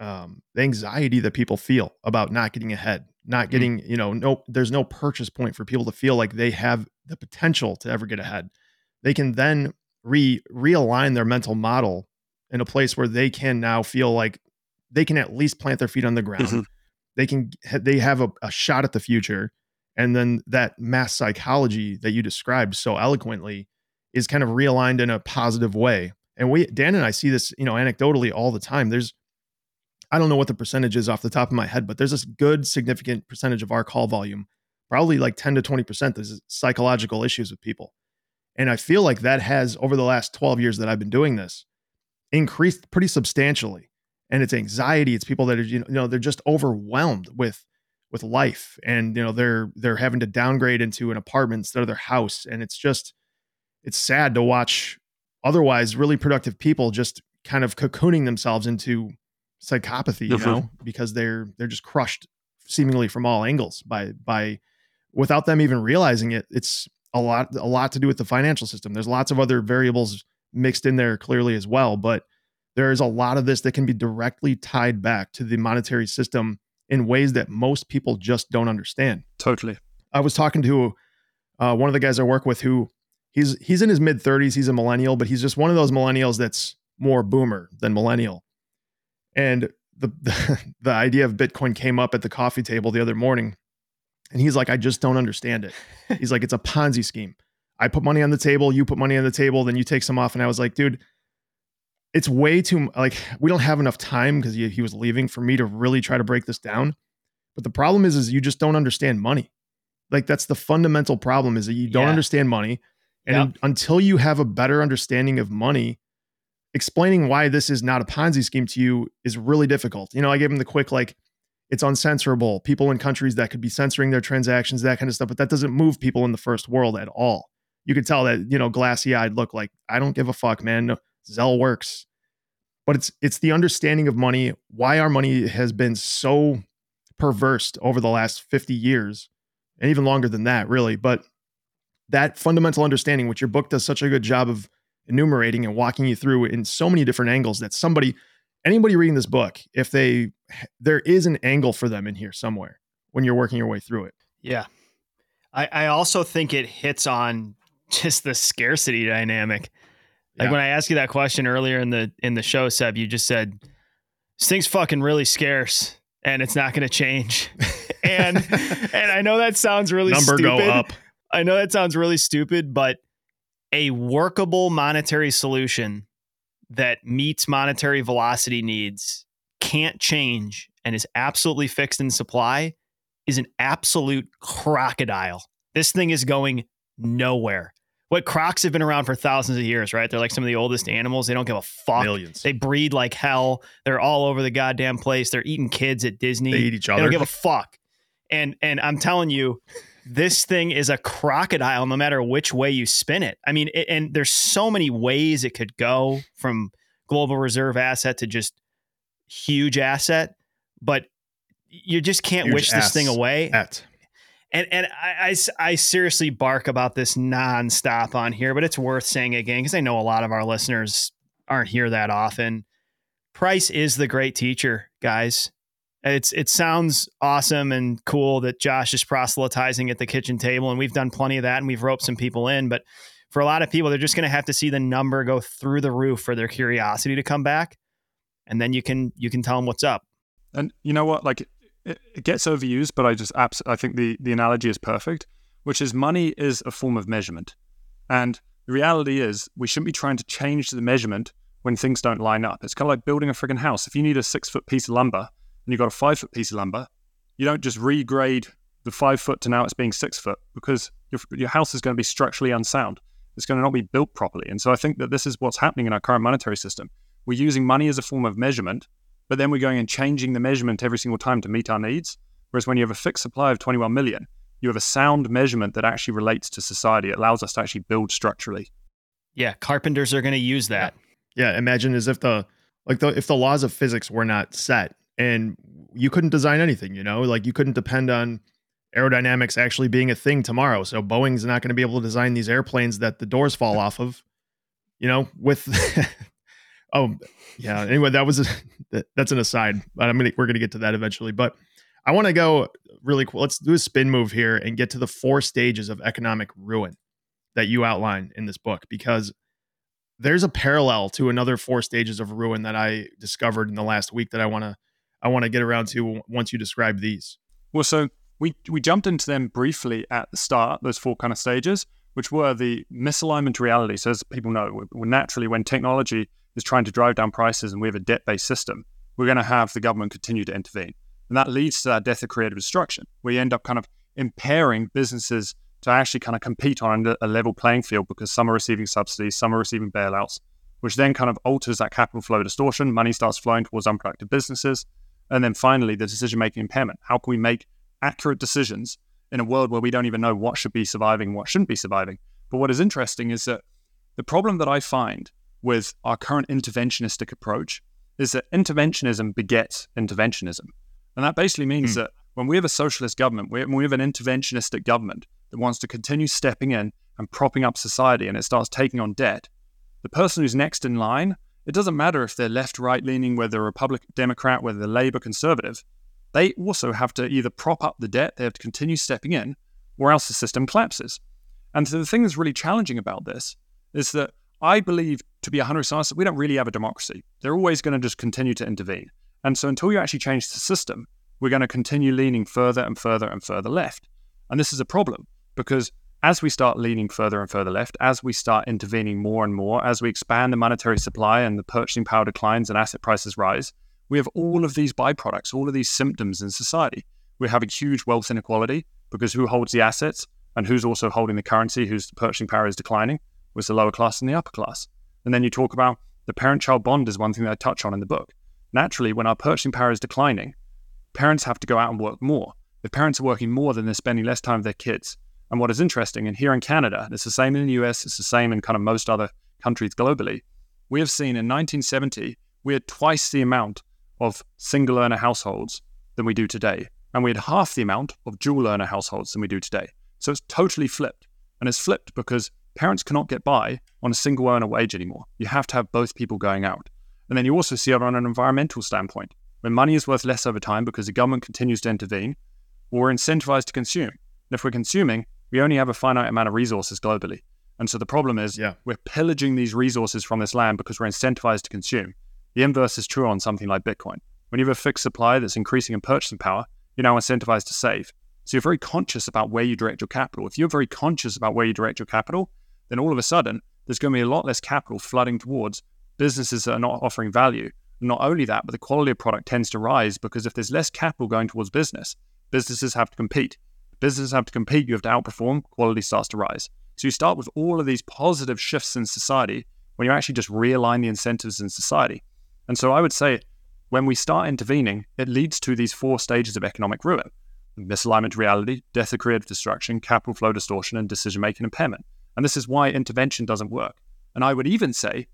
um, the anxiety that people feel about not getting ahead, not mm-hmm. getting, mm. you know, no, there's no purchase point for people to feel like they have the potential to ever get ahead they can then re realign their mental model in a place where they can now feel like they can at least plant their feet on the ground. Mm-hmm. They can they have a, a shot at the future, and then that mass psychology that you described so eloquently is kind of realigned in a positive way. And we Dan and I see this, you know, anecdotally all the time. There's I don't know what the percentage is off the top of my head, but there's this good significant percentage of our call volume, probably like 10 to 20%. There's psychological issues with people. And I feel like that has, over the last 12 years that I've been doing this, increased pretty substantially. And it's anxiety. It's people that are, you know, they're just overwhelmed with with life. And, you know, they're they're having to downgrade into an apartment instead of their house. And it's just it's sad to watch otherwise really productive people just kind of cocooning themselves into psychopathy, you mm-hmm. know, because they're they're just crushed seemingly from all angles by by without them even realizing it. It's a lot a lot to do with the financial system. There's lots of other variables mixed in there clearly as well, but there's a lot of this that can be directly tied back to the monetary system in ways that most people just don't understand. Totally. I was talking to uh, one of the guys I work with who he's he's in his mid 30s. He's a millennial, but he's just one of those millennials that's more boomer than millennial. And the, [LAUGHS] the the idea of Bitcoin came up at the coffee table the other morning, And he's like, I just don't understand it. [LAUGHS] He's like, it's a Ponzi scheme. I put money on the table, you put money on the table, then you take some off. And I was like, dude, it's way too like we don't have enough time because he, he was leaving for me to really try to break this down. But the problem is, is you just don't understand money. Like that's the fundamental problem is that you don't Yeah. understand money. And Yep. until you have a better understanding of money, explaining why this is not a Ponzi scheme to you is really difficult. You know, I gave him the quick like it's uncensorable. People in countries that could be censoring their transactions, that kind of stuff, but that doesn't move people in the first world at all. You could tell that, you know, glassy-eyed look like I don't give a fuck, man. No, Zelle works. But it's it's the understanding of money, why our money has been so perversed over the last 50 years and even longer than that, really. But that fundamental understanding, which your book does such a good job of enumerating and walking you through in so many different angles that somebody anybody reading this book if they there is an angle for them in here somewhere when you're working your way through it Yeah. I, I also think it hits on [LAUGHS] just the scarcity dynamic. Like Yeah. when I asked you that question earlier in the in the show, Seb, you just said this thing's fucking really scarce and it's not gonna change. [LAUGHS] and and I know that sounds really number stupid. go up I know that sounds really stupid, but a workable monetary solution that meets monetary velocity needs can't change and is absolutely fixed in supply is an absolute crocodile. This thing is going nowhere. What crocs have been around for thousands of years, right? They're like some of the oldest animals. They don't give a fuck. millions They breed like hell. They're all over the goddamn place. They're eating kids at Disney. they eat each other. They don't give a fuck. And and I'm telling you, this thing is a crocodile no matter which way you spin it. I mean, it, and there's so many ways it could go from global reserve asset to just huge asset, but you just can't Huge wish this thing away. at And and I seriously bark about this nonstop on here, but it's worth saying again because I know a lot of our listeners aren't here that often. Price is the great teacher, guys. It's it sounds awesome and cool that Josh is proselytizing at the kitchen table, and we've done plenty of that, and we've roped some people in. But for a lot of people, they're just going to have to see the number go through the roof for their curiosity to come back, and then you can you can tell them what's up. And you know what? Like it, it gets overused, but I just abs- I think the the analogy is perfect, which is money is a form of measurement, and the reality is we shouldn't be trying to change the measurement when things don't line up. It's kind of like building a friggin' house. If you need a six foot piece of lumber and you've got a five foot piece of lumber, you don't just regrade the five foot to now it's being six foot because your your house is going to be structurally unsound. It's going to not be built properly. And so I think that this is what's happening in our current monetary system. We're using money as a form of measurement but then we're going and changing the measurement every single time to meet our needs. Whereas when you have a fixed supply of 21 million, you have a sound measurement that actually relates to society. It allows us to actually build structurally. Yeah, carpenters are going to use that. yeah imagine as if the like the if the laws of physics were not set and you couldn't design anything you know? Like you couldn't depend on aerodynamics actually being a thing tomorrow. So boeing's not going to be able to design these airplanes that the doors fall off of you know with [LAUGHS] oh yeah. Anyway that was a, that's an aside but i'm gonna we're gonna get to that eventually. But i want to go really cool let's do a spin move here and get to the four stages of economic ruin that you outline in this book because there's a parallel to another four stages of ruin that I discovered in the last week that I want to I want to get around to once you describe these. Well, so we, we jumped into them briefly at the start, those four kind of stages, which were the misalignment reality. So, as people know, we- we naturally, when technology is trying to drive down prices and we have a debt based system, we're going to have the government continue to intervene. And that leads to that death of creative destruction, you end up kind of impairing businesses to actually kind of compete on a level playing field because some are receiving subsidies, some are receiving bailouts, which then kind of alters that capital flow distortion. Money starts flowing towards unproductive businesses. And then finally, the decision making impairment. How can we make accurate decisions in a world where we don't even know what should be surviving what shouldn't be surviving? But what is interesting is that the problem that I find with our current interventionistic approach is that interventionism begets interventionism. And that basically means hmm. that when we have a socialist government, when we have an interventionistic government that wants to continue stepping in and propping up society and it starts taking on debt, the person who's next in line, it doesn't matter if they're left, right leaning, whether they're Republican, Democrat, whether they're Labour, Conservative, they also have to either prop up the debt, they have to continue stepping in, or else the system collapses. And so the thing that's really challenging about this is that I believe, to be 100% honest, we don't really have a democracy. They're always going to just continue to intervene. And so until you actually change the system, we're going to continue leaning further and further and further left. And this is a problem because as we start leaning further and further left, as we start intervening more and more, as we expand the monetary supply and the purchasing power declines and asset prices rise, we have all of these byproducts, all of these symptoms in society. We have a huge wealth inequality because who holds the assets and who's also holding the currency, whose purchasing power is declining, was the lower class and the upper class. And then you talk about the parent child bond is one thing that I touch on in the book. Naturally, when our purchasing power is declining, parents have to go out and work more. If parents are working more, then they're spending less time with their kids. And what is interesting, and here in Canada, it's the same in the US, it's the same in kind of most other countries globally. We have seen in 1970, we had twice the amount of single earner households than we do today. And we had half the amount of dual earner households than we do today. So it's totally flipped. And it's flipped because parents cannot get by on a single earner wage anymore. You have to have both people going out. And then you also see it on an environmental standpoint. When money is worth less over time because the government continues to intervene, we're incentivized to consume. And if we're consuming, we only have a finite amount of resources globally. And so the problem is yeah. we're pillaging these resources from this land because we're incentivized to consume. The inverse is true on something like Bitcoin. When you have a fixed supply that's increasing in purchasing power, you're now incentivized to save. So you're very conscious about where you direct your capital. If you're very conscious about where you direct your capital, then all of a sudden there's going to be a lot less capital flooding towards businesses that are not offering value. Not only that, but the quality of product tends to rise because if there's less capital going towards business, businesses have to compete. Businesses have to compete, you have to outperform, quality starts to rise. So you start with all of these positive shifts in society when you actually just realign the incentives in society. And so I would say when we start intervening, it leads to these four stages of economic ruin misalignment to reality, death of creative destruction, capital flow distortion, and decision making impairment. And this is why intervention doesn't work. And I would even say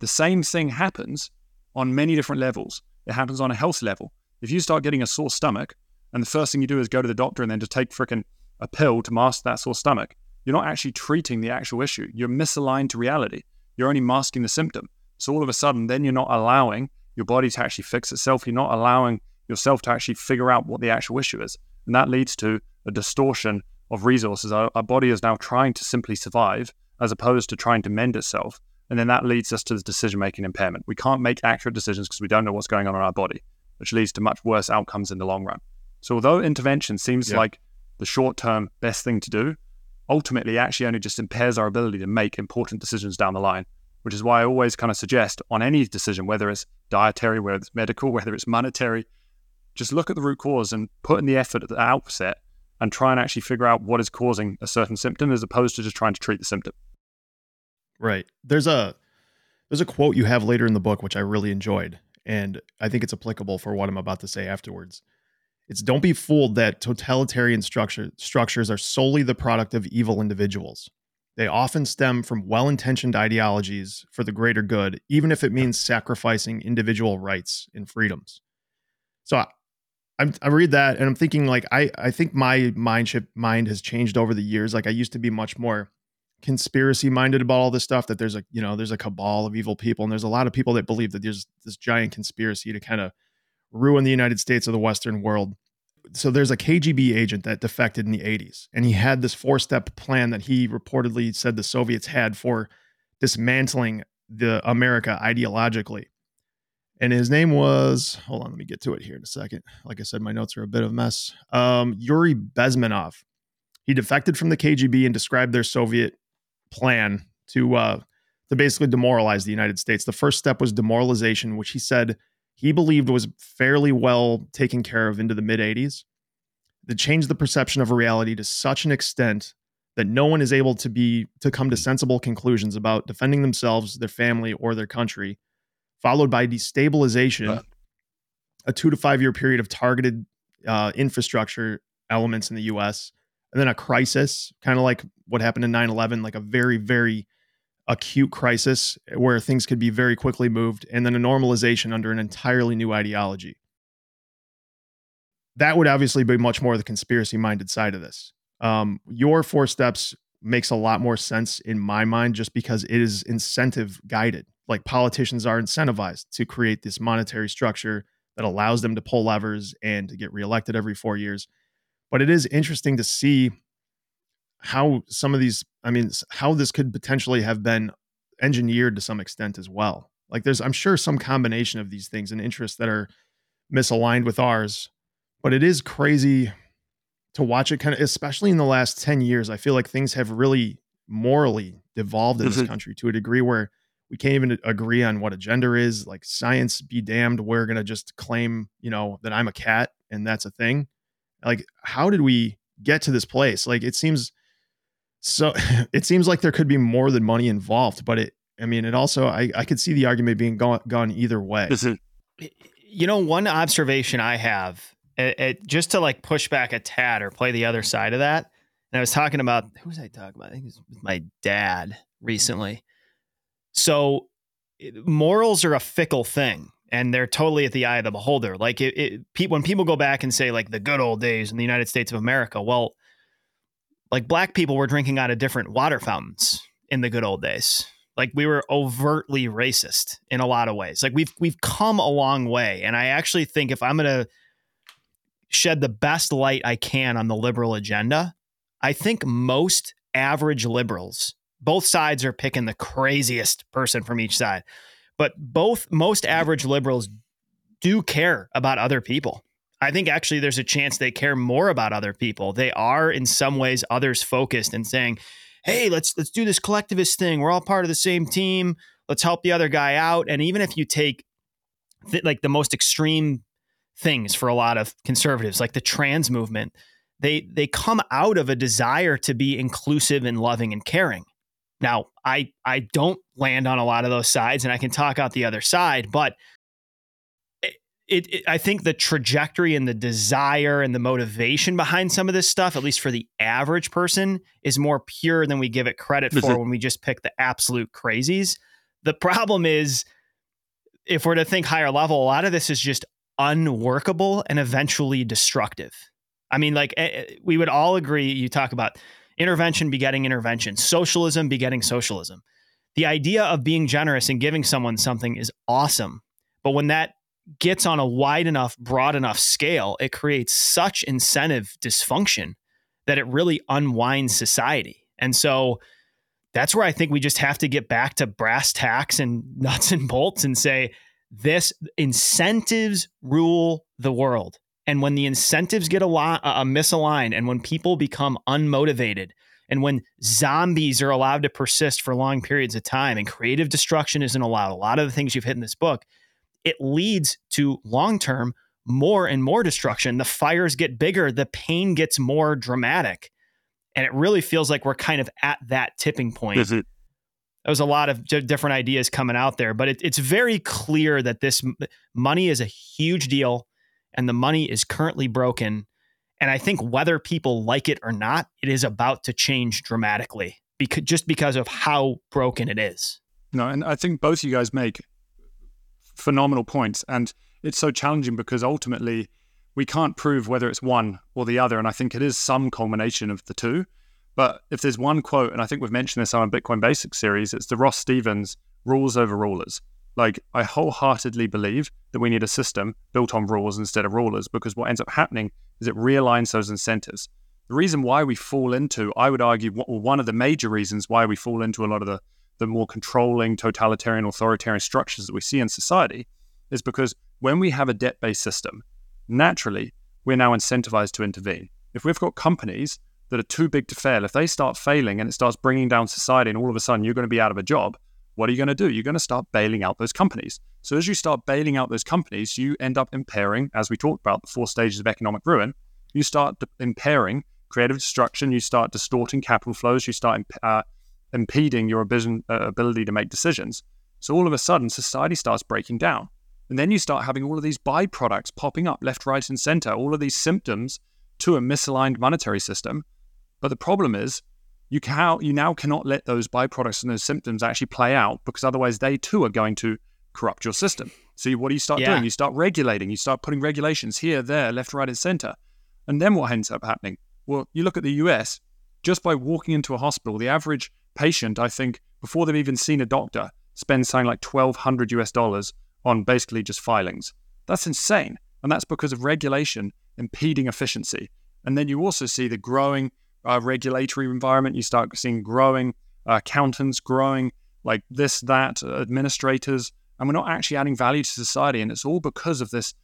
the same thing happens on many different levels. It happens on a health level. If you start getting a sore stomach, and the first thing you do is go to the doctor and then just take fricking a pill to mask that sore stomach, you're not actually treating the actual issue. You're misaligned to reality. You're only masking the symptom. So all of a sudden, then you're not allowing your body to actually fix itself. You're not allowing yourself to actually figure out what the actual issue is. And that leads to a distortion of resources. Our, our body is now trying to simply survive as opposed to trying to mend itself. And then that leads us to the decision making impairment. We can't make accurate decisions because we don't know what's going on in our body, which leads to much worse outcomes in the long run. So, although intervention seems yeah. like the short term best thing to do, ultimately it actually only just impairs our ability to make important decisions down the line, which is why I always kind of suggest on any decision, whether it's dietary, whether it's medical, whether it's monetary, just look at the root cause and put in the effort at the outset and try and actually figure out what is causing a certain symptom as opposed to just trying to treat the symptom. Right. There's a there's a quote you have later in the book which I really enjoyed and I think it's applicable for what I'm about to say afterwards. It's don't be fooled that totalitarian structure, structures are solely the product of evil individuals. They often stem from well intentioned ideologies for the greater good, even if it means sacrificing individual rights and freedoms. So I, I read that and I'm thinking like I I think my mindship mind has changed over the years. Like I used to be much more conspiracy minded about all this stuff that there's a you know there's a cabal of evil people and there's a lot of people that believe that there's this giant conspiracy to kind of ruin the United States or the Western world. So there's a KGB agent that defected in the 80s, and he had this four step plan that he reportedly said the Soviets had for dismantling the America ideologically. And his name was, hold on, let me get to it here in a second. Like I said, my notes are a bit of a mess. Um, Yuri Bezmenov. He defected from the KGB and described their Soviet plan to uh, to basically demoralize the United States. The first step was demoralization, which he said he believed was fairly well taken care of into the mid 80s. That changed the perception of reality to such an extent that no one is able to be to come to sensible conclusions about defending themselves, their family, or their country, followed by destabilization, uh. a two to five year period of targeted uh, infrastructure elements in the U.S., and then a crisis, kind of like what happened in 9 11, like a very, very acute crisis where things could be very quickly moved, and then a normalization under an entirely new ideology. That would obviously be much more the conspiracy minded side of this. Um, your four steps makes a lot more sense in my mind just because it is incentive guided. Like politicians are incentivized to create this monetary structure that allows them to pull levers and to get reelected every four years. But it is interesting to see how some of these i mean how this could potentially have been engineered to some extent as well like there's i'm sure some combination of these things and interests that are misaligned with ours but it is crazy to watch it kind of, especially in the last 10 years, I feel like things have really morally devolved in this Mhm. country to a degree where we can't even agree on what a gender is. Like science be damned, we're gonna just claim, you know, that I'm a cat and that's a thing. Like, how did we get to this place? Like it seems so [LAUGHS] it seems like there could be more than money involved, but it I mean it also I, I could see the argument being gone, gone either way. This is You know, one observation I have, it, it, just to like push back a tad or play the other side of that. And I was talking about who was I talking about? I think it was with my dad recently. So it- morals are a fickle thing and they're totally at the eye of the beholder. Like it, it pe- when people go back and say like the good old days in the United States of America, well, like black people were drinking out of different water fountains in the good old days. Like we were overtly racist in a lot of ways. Like we've we've come a long way, and I actually think if I'm going to shed the best light I can on the liberal agenda, I think most average liberals, both sides are picking the craziest person from each side, but both most average liberals do care about other people. I think actually there's a chance they care more about other people. They are in some ways others focused and saying, "Hey, let's let's do this collectivist thing. We're all part of the same team. Let's help the other guy out." And even if you take th- like the most extreme things for a lot of conservatives, like the trans movement, they they come out of a desire to be inclusive and loving and caring. Now, I I don't land on a lot of those sides, and I can talk out the other side, but it, it, I think the trajectory and the desire and the motivation behind some of this stuff, at least for the average person, is more pure than we give it credit for when we just pick the absolute crazies. The problem is, if we're to think higher level, a lot of this is just unworkable and eventually destructive. I mean, like eh, eh, we would all agree. You talk about intervention begetting intervention, socialism begetting socialism. The idea of being generous and giving someone something is awesome, but when that gets on a wide enough, broad enough scale, it creates such incentive dysfunction that it really unwinds society. And so that's where I think we just have to get back to brass tacks and [LAUGHS] nuts and bolts and say this incentives rule the world. And when the incentives get a lot uh, misaligned and when people become unmotivated and when zombies are allowed to persist for long periods of time and creative destruction isn't allowed, a lot of the things you've hit in this book, it leads to long term more and more destruction. The fires get bigger, the pain gets more dramatic. And it really feels like we're kind of at that tipping point. is There was a lot of different ideas coming out there, but it, it's very clear that this money is a huge deal and the money is currently broken. And I think whether people like it or not, it is about to change dramatically because, just because of how broken it is. No, and I think both you guys make phenomenal points. And it's so challenging because ultimately we can't prove whether it's one or the other. And I think it is some culmination of the two. But if there's one quote, and I think we've mentioned this on our Bitcoin Basics series, it's the Ross Stevens rules over rulers. Like, I wholeheartedly believe that we need a system built on rules instead of rulers because what ends up happening is it realigns those incentives. The reason why we fall into, I would argue, one of the major reasons why we fall into a lot of the the more controlling, totalitarian, authoritarian structures that we see in society is because when we have a debt based system, naturally, we're now incentivized to intervene. If we've got companies that are too big to fail, if they start failing and it starts bringing down society, and all of a sudden you're going to be out of a job, what are you going to do? You're going to start bailing out those companies. So as you start bailing out those companies, you end up impairing, as we talked about, the four stages of economic ruin. You start impairing creative destruction. You start distorting capital flows. You start uh, impeding your uh, ability to make decisions. So all of a sudden, society starts breaking down. And then you start having all of these byproducts popping up left, right, and center, all of these symptoms to a misaligned monetary system. But the problem is, you, can, you now cannot let those byproducts and those symptoms actually play out because otherwise they too are going to corrupt your system. So you, what do you start Yeah. doing? You start regulating. You start putting regulations here, there, left, right, and center. And then what ends up happening? Well, you look at the US, just by walking into a hospital, the average patient, I think, before they've even seen a doctor, spends something like 1200 US dollars on basically just filings. That's insane. And that's because of regulation impeding efficiency. And then you also see the growing uh, regulatory environment. You start seeing growing uh, accountants, growing like this, that, uh, administrators. And we're not actually adding value to society. And it's all because of this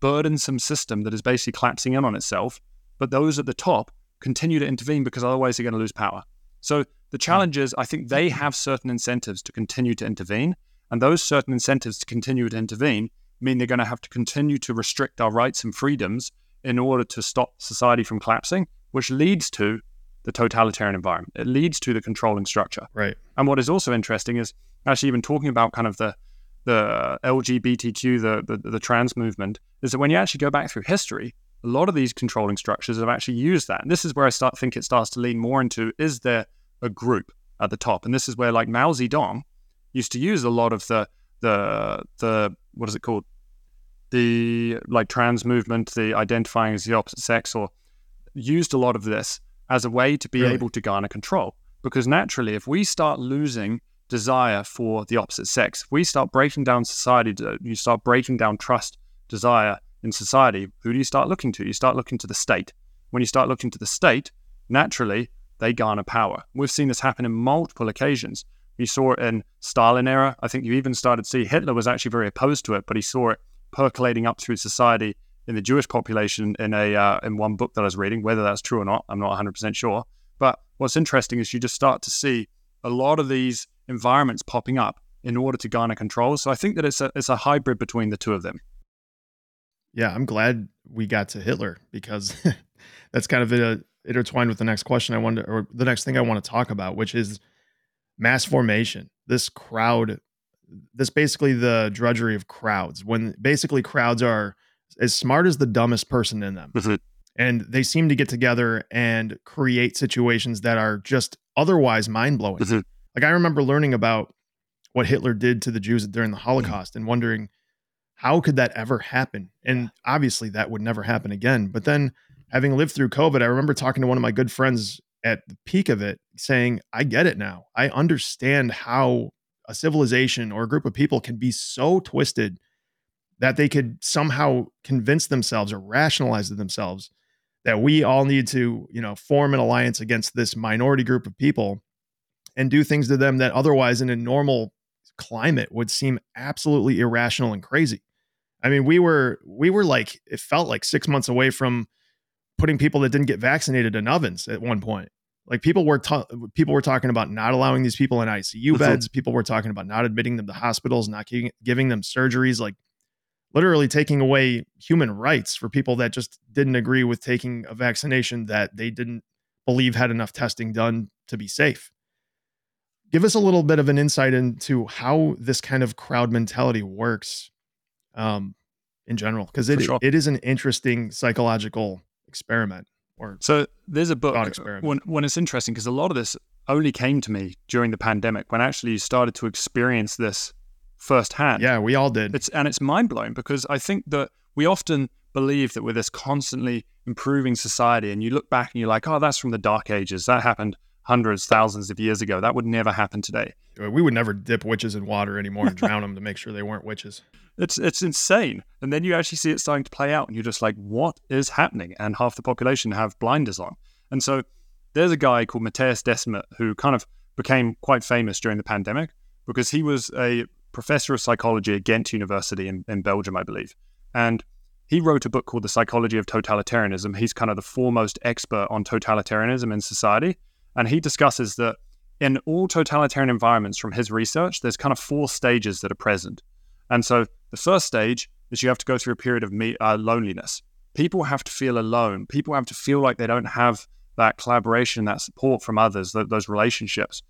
burdensome system that is basically collapsing in on itself. but those at the top continue to intervene because otherwise they're going to lose power. So the challenge is, I think they have certain incentives to continue to intervene, and those certain incentives to continue to intervene mean they're going to have to continue to restrict our rights and freedoms in order to stop society from collapsing, which leads to the totalitarian environment. It leads to the controlling structure. Right. And what is also interesting is actually even talking about kind of the the LGBTQ, the, the the trans movement, is that when you actually go back through history, a lot of these controlling structures have actually used that. And this is where I start think it starts to lean more into is there a group at the top? And this is where like Mao Zedong used to use a lot of the the the what is it called? The like trans movement, the identifying as the opposite sex, or used a lot of this as a way to be Really? able to garner control. Because naturally, if we start losing desire for the opposite sex, if we start breaking down society, you start breaking down trust, desire in society, who do you start looking to? You start looking to the state. When you start looking to the state, naturally, they garner power. We've seen this happen in multiple occasions. You saw it in Stalin era. I think you even started to see Hitler was actually very opposed to it, but he saw it percolating up through society in the Jewish population in a uh, in one book that I was reading. Whether that's true or not, I'm not 100 percent sure. But what's interesting is you just start to see a lot of these environments popping up in order to garner control. So I think that it's a it's a hybrid between the two of them. Yeah, I'm glad we got to Hitler because [LAUGHS] that's kind of uh, intertwined with the next question I wanted, or the next thing I want to talk about, which is mass formation. This crowd, this basically the drudgery of crowds. When basically crowds are as smart as the dumbest person in them, mm-hmm. and they seem to get together and create situations that are just otherwise mind blowing. Mm-hmm. Like I remember learning about what Hitler did to the Jews during the mm-hmm. Holocaust and wondering how could that ever happen? And obviously that would never happen again. But then having lived through COVID, I remember talking to one of my good friends at the peak of it saying, I get it now. I understand how a civilization or a group of people can be so twisted that they could somehow convince themselves or rationalize to themselves that we all need to, you know, form an alliance against this minority group of people and do things to them that otherwise in a normal climate would seem absolutely irrational and crazy. I mean, we were we were like it felt like 6 months away from putting people that didn't get vaccinated in ovens at one point. Like people were ta- people were talking about not allowing these people in ICU beds. People were talking about not admitting them to hospitals, not giving, giving them surgeries, like literally taking away human rights for people that just didn't agree with taking a vaccination that they didn't believe had enough testing done to be safe. Give us a little bit of an insight into how this kind of crowd mentality works um, in general, because it, sure. it is an interesting psychological experiment. Or So there's a book experiment. when when it's interesting because a lot of this only came to me during the pandemic when actually you started to experience this firsthand. yeah, we all did. It's and it's mind blowing because I think that we often believe that we're this constantly improving society, and you look back and you're like, oh, that's from the dark ages. That happened hundreds, thousands of years ago. That would never happen today. Uh, we would never dip witches in water anymore and drown them to make sure they weren't witches. [LAUGHS] It's it's insane. And then you actually see it starting to play out, and you're just like, what is happening? And half the population have blinders on. And so there's a guy called Mattias Desmet who kind of became quite famous during the pandemic because he was a professor of psychology at Ghent University in, in Belgium, I believe. And he wrote a book called The Psychology of Totalitarianism. He's kind of the foremost expert on totalitarianism in society. And he discusses that in all totalitarian environments from his research, there's kind of four stages that are present. And so the first stage is you have to go through a period of me- uh, loneliness. People have to feel alone. People have to feel like they don't have that collaboration, that support from others, th- those relationships.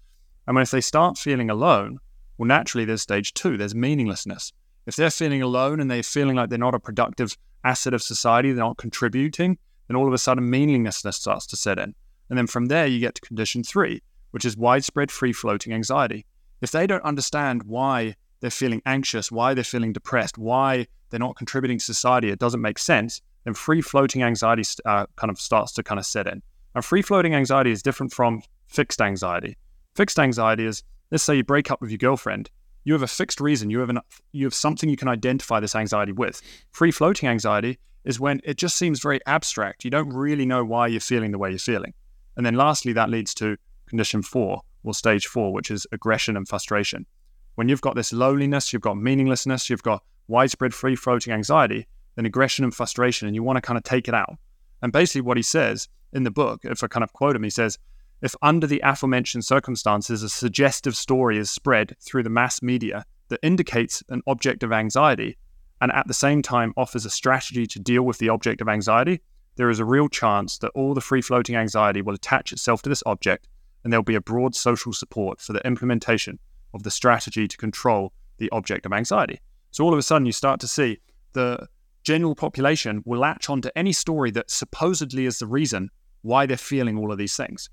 And when if they start feeling alone, well, naturally, there's stage two, there's meaninglessness. If they're feeling alone and they're feeling like they're not a productive asset of society, they're not contributing, then all of a sudden meaninglessness starts to set in. And then from there, you get to condition three, which is widespread free floating anxiety. If they don't understand why they're feeling anxious, why they're feeling depressed, why they're not contributing to society, it doesn't make sense, then free floating anxiety uh, kind of starts to kind of set in. And free floating anxiety is different from fixed anxiety. Fixed anxiety is, let's say you break up with your girlfriend, you have a fixed reason, you have an, you have something you can identify this anxiety with. Free floating anxiety is when it just seems very abstract. You don't really know why you're feeling the way you're feeling. And then lastly, that leads to condition four or stage four, which is aggression and frustration. When you've got this loneliness, you've got meaninglessness, you've got widespread free floating anxiety, then aggression and frustration, and you want to kind of take it out. And basically, what he says in the book, if I kind of quote him, he says, if under the aforementioned circumstances a suggestive story is spread through the mass media that indicates an object of anxiety and at the same time offers a strategy to deal with the object of anxiety, there is a real chance that all the free floating anxiety will attach itself to this object and there'll be a broad social support for the implementation of the strategy to control the object of anxiety. So all of a sudden, you start to see the general population will latch onto any story that supposedly is the reason why they're feeling all of these things.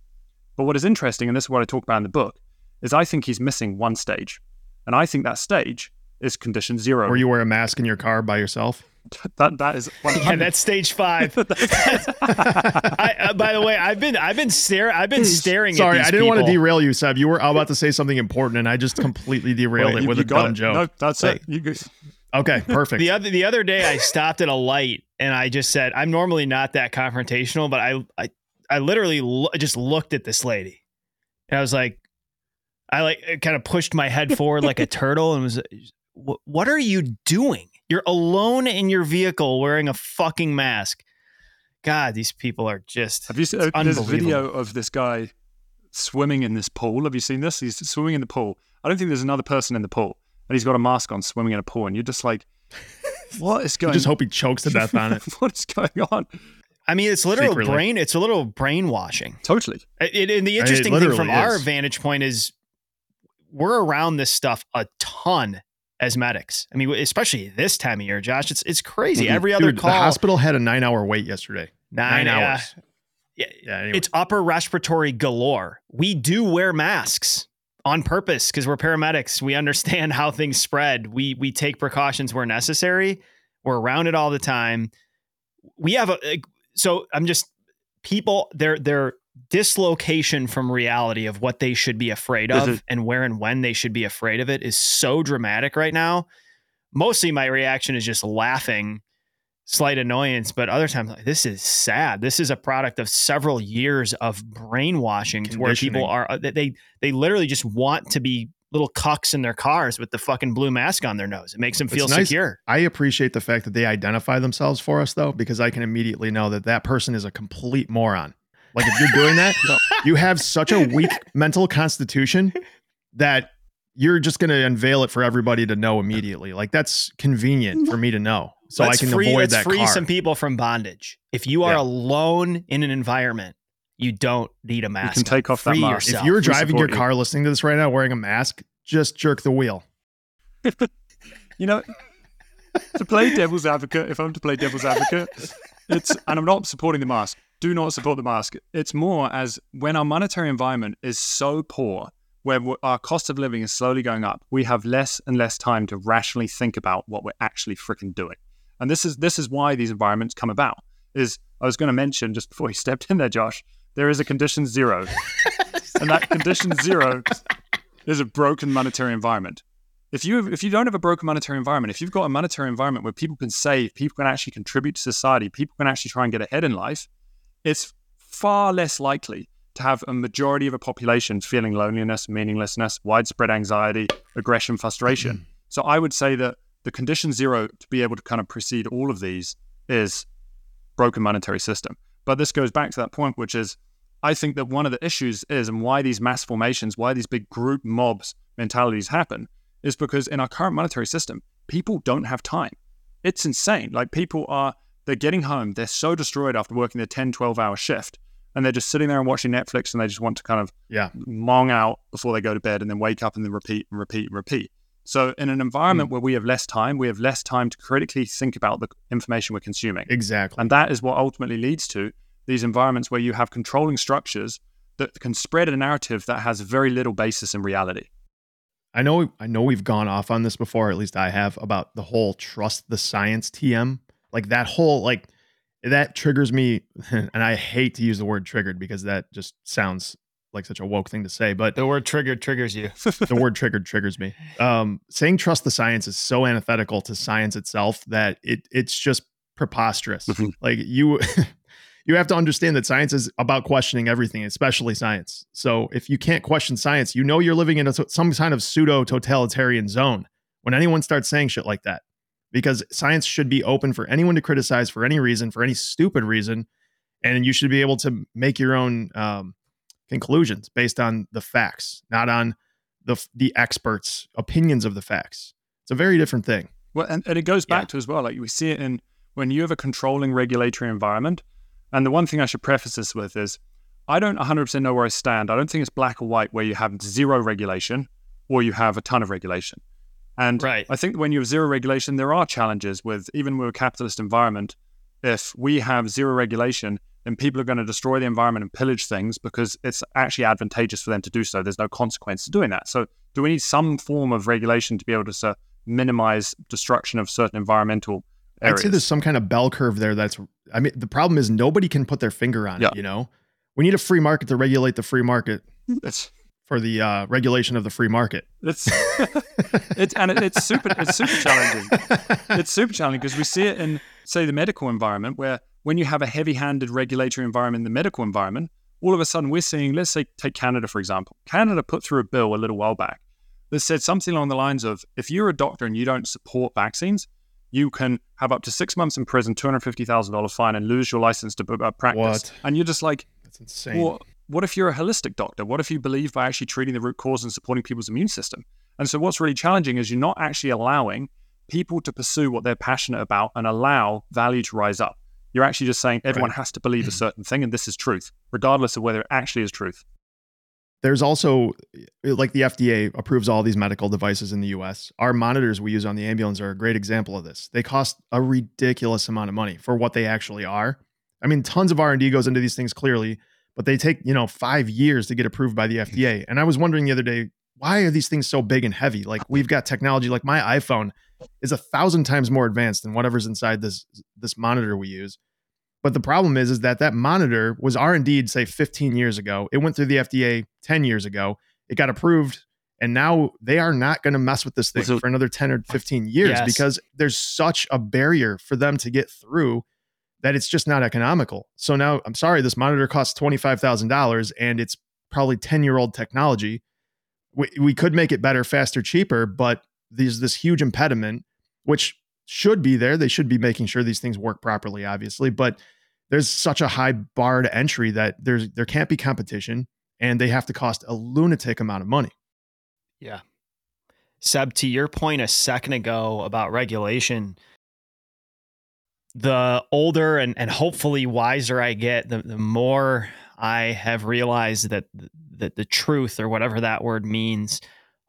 But what is interesting, and this is what I talk about in the book, is I think he's missing one stage. And I think that stage is condition zero. Where you wear a mask in your car by yourself? [LAUGHS] that that is yeah, that's stage five. [LAUGHS] I, uh, by the way, I've been I've been staring I've been staring. Sorry, I didn't people. want to derail you, Seb. You were about to say something important, and I just completely derailed Wait, it with a dumb it. joke. No, that's it. You Okay, [LAUGHS] perfect. the other the other day, I stopped at a light and I just said, "I'm normally not that confrontational, but I I I literally lo- just looked at this lady, and I was like, I like kind of pushed my head forward like a turtle and was, "What are you doing?" You're alone in your vehicle wearing a fucking mask. God, these people are just. Have you seen uh, this video of this guy swimming in this pool? Have you seen this? He's swimming in the pool. I don't think there's another person in the pool, and he's got a mask on, swimming in a pool, and you're just like, [LAUGHS] what is going? You just hope he chokes to death on it. [LAUGHS] what is going on? I mean, it's literal Secretly. brain. It's a little brainwashing. Totally. It, it, and the interesting thing from is. our vantage point is we're around this stuff a ton as medics. I mean, especially this time of year, Josh, it's it's crazy. Every other Dude, call, the hospital had a nine hour wait yesterday. Nine, nine hours. yeah, yeah anyway. it's upper respiratory galore. We do wear masks on purpose because we're paramedics. We understand how things spread. We we take precautions where necessary. We're around it all the time. We have a so I'm just people. They're they're dislocation from reality of what they should be afraid of and where and when they should be afraid of it is so dramatic right now. Mostly my reaction is just laughing, slight annoyance, but other times like this is sad. This is a product of several years of brainwashing to where people are uh, they they literally just want to be little cucks in their cars with the fucking blue mask on their nose. It makes them feel nice. secure. I appreciate the fact that they identify themselves for us though because I can immediately know that that person is a complete moron. Like if you're doing that, [LAUGHS] you have such a weak [LAUGHS] mental constitution that you're just going to unveil it for everybody to know immediately. Like that's convenient for me to know, so let's I can free, avoid let's that. Free car. some people from bondage. If you are yeah. alone in an environment, you don't need a mask. You can take off free that mask. Yourself. If you're driving your car, you. listening to this right now, wearing a mask, just jerk the wheel. [LAUGHS] you know, to play devil's advocate, if I'm to play devil's advocate, it's and I'm not supporting the mask do not support the mask. It's more as when our monetary environment is so poor, where our cost of living is slowly going up, we have less and less time to rationally think about what we're actually freaking doing. And this is this is why these environments come about. Is I was going to mention just before you stepped in there, Josh, there is a condition zero, [LAUGHS] and that condition zero is a broken monetary environment. If you if you don't have a broken monetary environment, if you've got a monetary environment where people can save, people can actually contribute to society, people can actually try and get ahead in life, it's far less likely to have a majority of a population feeling loneliness, meaninglessness, widespread anxiety, aggression, frustration. Mm. so I would say that the condition zero to be able to kind of precede all of these is broken monetary system. But this goes back to that point, which is I think that one of the issues is, and why these mass formations, why these big group mobs mentalities happen, is because in our current monetary system, people don't have time. It's insane. Like people are they're getting home, they're so destroyed after working their 10, 12 hour shift, and they're just sitting there and watching Netflix and they just want to kind of yeah. mong out before they go to bed and then wake up and then repeat and repeat and repeat. So, in an environment mm. where we have less time, we have less time to critically think about the information we're consuming. Exactly. And that is what ultimately leads to these environments where you have controlling structures that can spread a narrative that has very little basis in reality. I know I know we've gone off on this before, at least I have, about the whole trust the science TM like that whole like that triggers me [LAUGHS] and I hate to use the word triggered because that just sounds like such a woke thing to say, but the word triggered triggers you. [LAUGHS] the word triggered triggers me. Um, saying trust the science is so antithetical to science itself that it it's just preposterous. Mm-hmm. Like you [LAUGHS] you have to understand that science is about questioning everything, especially science. So if you can't question science, you know you're living in a, some kind of pseudo totalitarian zone when anyone starts saying shit like that because science should be open for anyone to criticize for any reason, for any stupid reason. and you should be able to make your own um, conclusions based on the facts, not on the the experts' opinions of the facts. It's a very different thing. Well, and, and it goes back yeah. to as well, like we see it in when you have a controlling regulatory environment. And the one thing I should preface this with is I don't 100% know where I stand. I don't think it's black or white where you have zero regulation or you have a ton of regulation. And right. I think when you have zero regulation, there are challenges with even with a capitalist environment. If we have zero regulation, then people are going to destroy the environment and pillage things because it's actually advantageous for them to do so. There's no consequence to doing that. So, do we need some form of regulation to be able to uh, minimize destruction of certain environmental areas? I'd say there's some kind of bell curve there. That's, I mean, the problem is nobody can put their finger on yeah. it. You know, we need a free market to regulate the free market. It's for the uh, regulation of the free market. It's [LAUGHS] it's and it, it's super it's super challenging. It's super challenging because we see it in say the medical environment where when you have a heavy-handed regulatory environment in the medical environment, all of a sudden we're seeing let's say take Canada for example. Canada put through a bill a little while back that said something along the lines of if you're a doctor and you don't support vaccines, you can have up to six months in prison, two hundred fifty thousand dollars fine, and lose your license to uh, practice. What? And you're just like, that's insane. Well, what if you're a holistic doctor? What if you believe by actually treating the root cause and supporting people's immune system? And so, what's really challenging is you're not actually allowing people to pursue what they're passionate about and allow value to rise up. You're actually just saying everyone right. has to believe a [CLEARS THROAT] certain thing and this is truth, regardless of whether it actually is truth. There's also, like the FDA approves all these medical devices in the US. Our monitors we use on the ambulance are a great example of this. They cost a ridiculous amount of money for what they actually are. I mean, tons of R&D goes into these things clearly, but they take, you know, five years to get approved by the mm-hmm. FDA. And I was wondering the other day, why are these things so big and heavy? Like we've got technology, like my iPhone is a thousand times more advanced than whatever's inside this this monitor we use. But the problem is, is that that monitor was R and D, say 15 years ago. It went through the FDA 10 years ago. It got approved, and now they are not going to mess with this thing so, for another 10 or 15 years yes. because there's such a barrier for them to get through that it's just not economical. So now I'm sorry, this monitor costs $25,000 and it's probably 10 year old technology. We, we could make it better, faster, cheaper, but there's this huge impediment, which should be there. They should be making sure these things work properly, obviously, but there's such a high bar to entry that there's there can't be competition and they have to cost a lunatic amount of money. Yeah. Seb, to your point a second ago about regulation, the older and, and hopefully wiser I get, the, the more I have realized that that the truth or whatever that word means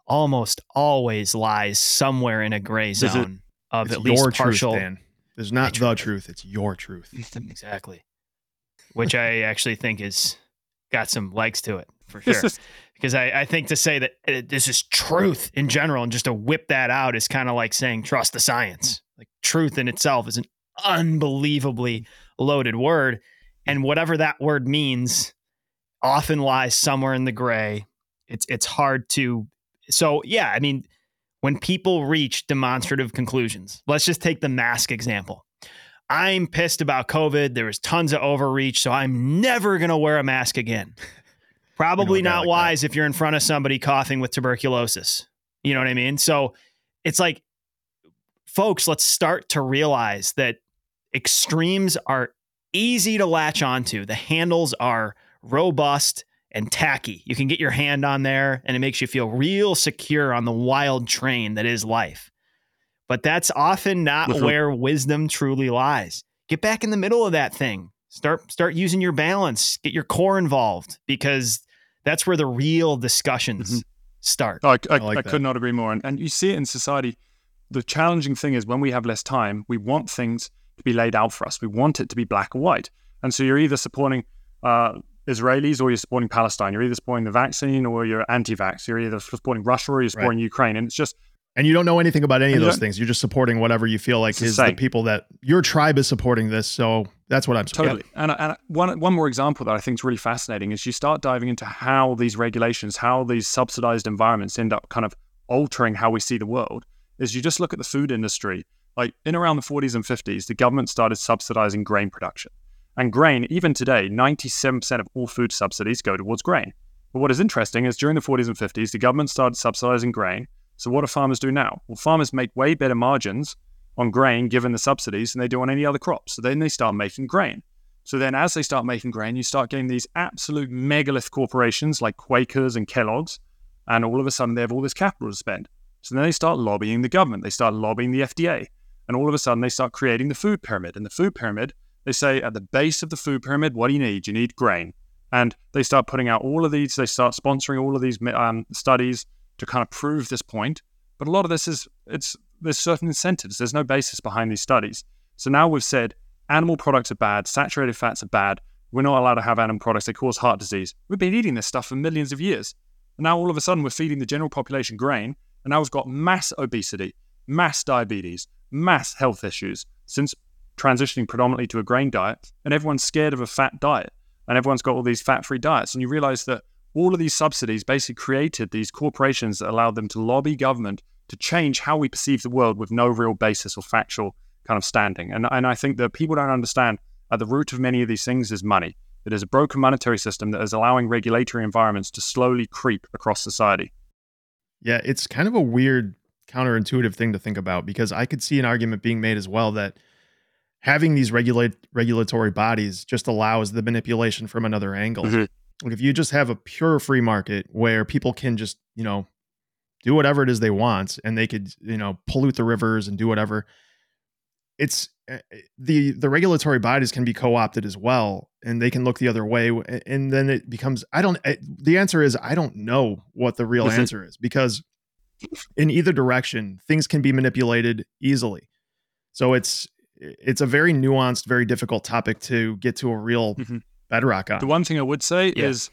almost always lies somewhere in a gray zone it, of at least partial. Truth, There's not the truth. truth; it's your truth. [LAUGHS] exactly, which I actually think is got some legs to it for [LAUGHS] sure. because I, I think to say that it, this is truth in general and just to whip that out is kind of like saying trust the science. Like truth in itself is an unbelievably loaded word. And whatever that word means often lies somewhere in the gray. It's it's hard to so yeah, I mean, when people reach demonstrative conclusions, let's just take the mask example. I'm pissed about COVID. There was tons of overreach, so I'm never gonna wear a mask again. [LAUGHS] Probably not like wise that. if you're in front of somebody coughing with tuberculosis. You know what I mean? So it's like, folks, let's start to realize that extremes are easy to latch onto. The handles are robust and tacky. You can get your hand on there and it makes you feel real secure on the wild train that is life. But that's often not where wisdom truly lies. Get back in the middle of that thing. Start start using your balance. Get your core involved because that's where the real discussions mm-hmm. start. Oh, I, I, I, like I could not agree more. And, and you see it in society. The challenging thing is when we have less time, we want things to be laid out for us. We want it to be black or white. And so you're either supporting uh, Israelis or you're supporting Palestine. You're either supporting the vaccine or you're anti-vax. You're either supporting Russia or you're supporting right. Ukraine. And it's just and you don't know anything about any of those things. You're just supporting whatever you feel like is the people that your tribe is supporting this. So that's what I'm supporting. Totally. And, and one, one more example that I think is really fascinating is you start diving into how these regulations, how these subsidized environments end up kind of altering how we see the world. Is you just look at the food industry like in around the 40s and 50s, the government started subsidizing grain production. And grain, even today, 97% of all food subsidies go towards grain. But what is interesting is during the 40s and 50s, the government started subsidizing grain. So what do farmers do now? Well, farmers make way better margins on grain given the subsidies than they do on any other crop. So then they start making grain. So then, as they start making grain, you start getting these absolute megalith corporations like Quakers and Kellogg's, and all of a sudden they have all this capital to spend. So then they start lobbying the government, they start lobbying the FDA, and all of a sudden they start creating the food pyramid. And the food pyramid, they say at the base of the food pyramid, what do you need? You need grain. And they start putting out all of these, they start sponsoring all of these um, studies to kind of prove this point. But a lot of this is, it's there's certain incentives. There's no basis behind these studies. So now we've said animal products are bad, saturated fats are bad. We're not allowed to have animal products. They cause heart disease. We've been eating this stuff for millions of years. And now all of a sudden we're feeding the general population grain. And we've got mass obesity, mass diabetes, mass health issues since transitioning predominantly to a grain diet. And everyone's scared of a fat diet. And everyone's got all these fat free diets. And you realize that all of these subsidies basically created these corporations that allowed them to lobby government to change how we perceive the world with no real basis or factual kind of standing. And, and I think that people don't understand at the root of many of these things is money. It is a broken monetary system that is allowing regulatory environments to slowly creep across society. Yeah, it's kind of a weird counterintuitive thing to think about because I could see an argument being made as well that having these regulate regulatory bodies just allows the manipulation from another angle. Mm-hmm. Like if you just have a pure free market where people can just, you know, do whatever it is they want and they could, you know, pollute the rivers and do whatever. It's the the regulatory bodies can be co-opted as well and they can look the other way and then it becomes I don't eh, the answer is I don't know what the real answer is because in either direction things can be manipulated easily. So it's it's a very nuanced, very difficult topic to get to a real mm-hmm. bedrock on. The one thing I would say yeah. is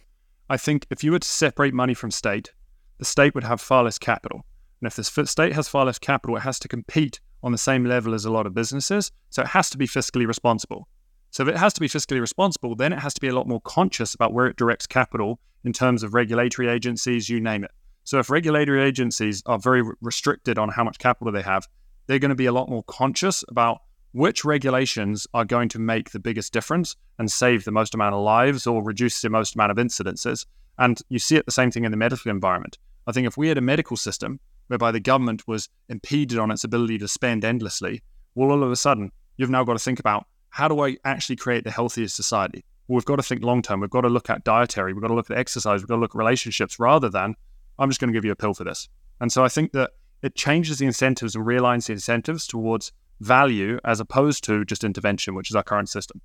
I think if you were to separate money from state, the state would have far less capital. And if the state has far less capital, it has to compete on the same level as a lot of businesses. So it has to be fiscally responsible. So if it has to be fiscally responsible, then it has to be a lot more conscious about where it directs capital in terms of regulatory agencies, you name it. So if regulatory agencies are very restricted on how much capital they have, they're going to be a lot more conscious about which regulations are going to make the biggest difference and save the most amount of lives or reduce the most amount of incidences. And you see it the same thing in the medical environment. I think if we had a medical system whereby the government was impeded on its ability to spend endlessly, well, all of a sudden, you've now got to think about how do I actually create the healthiest society? Well, we've got to think long term. We've got to look at dietary. We've got to look at exercise. We've got to look at relationships rather than I'm just going to give you a pill for this. And so I think that it changes the incentives and realigns the incentives towards value as opposed to just intervention, which is our current system.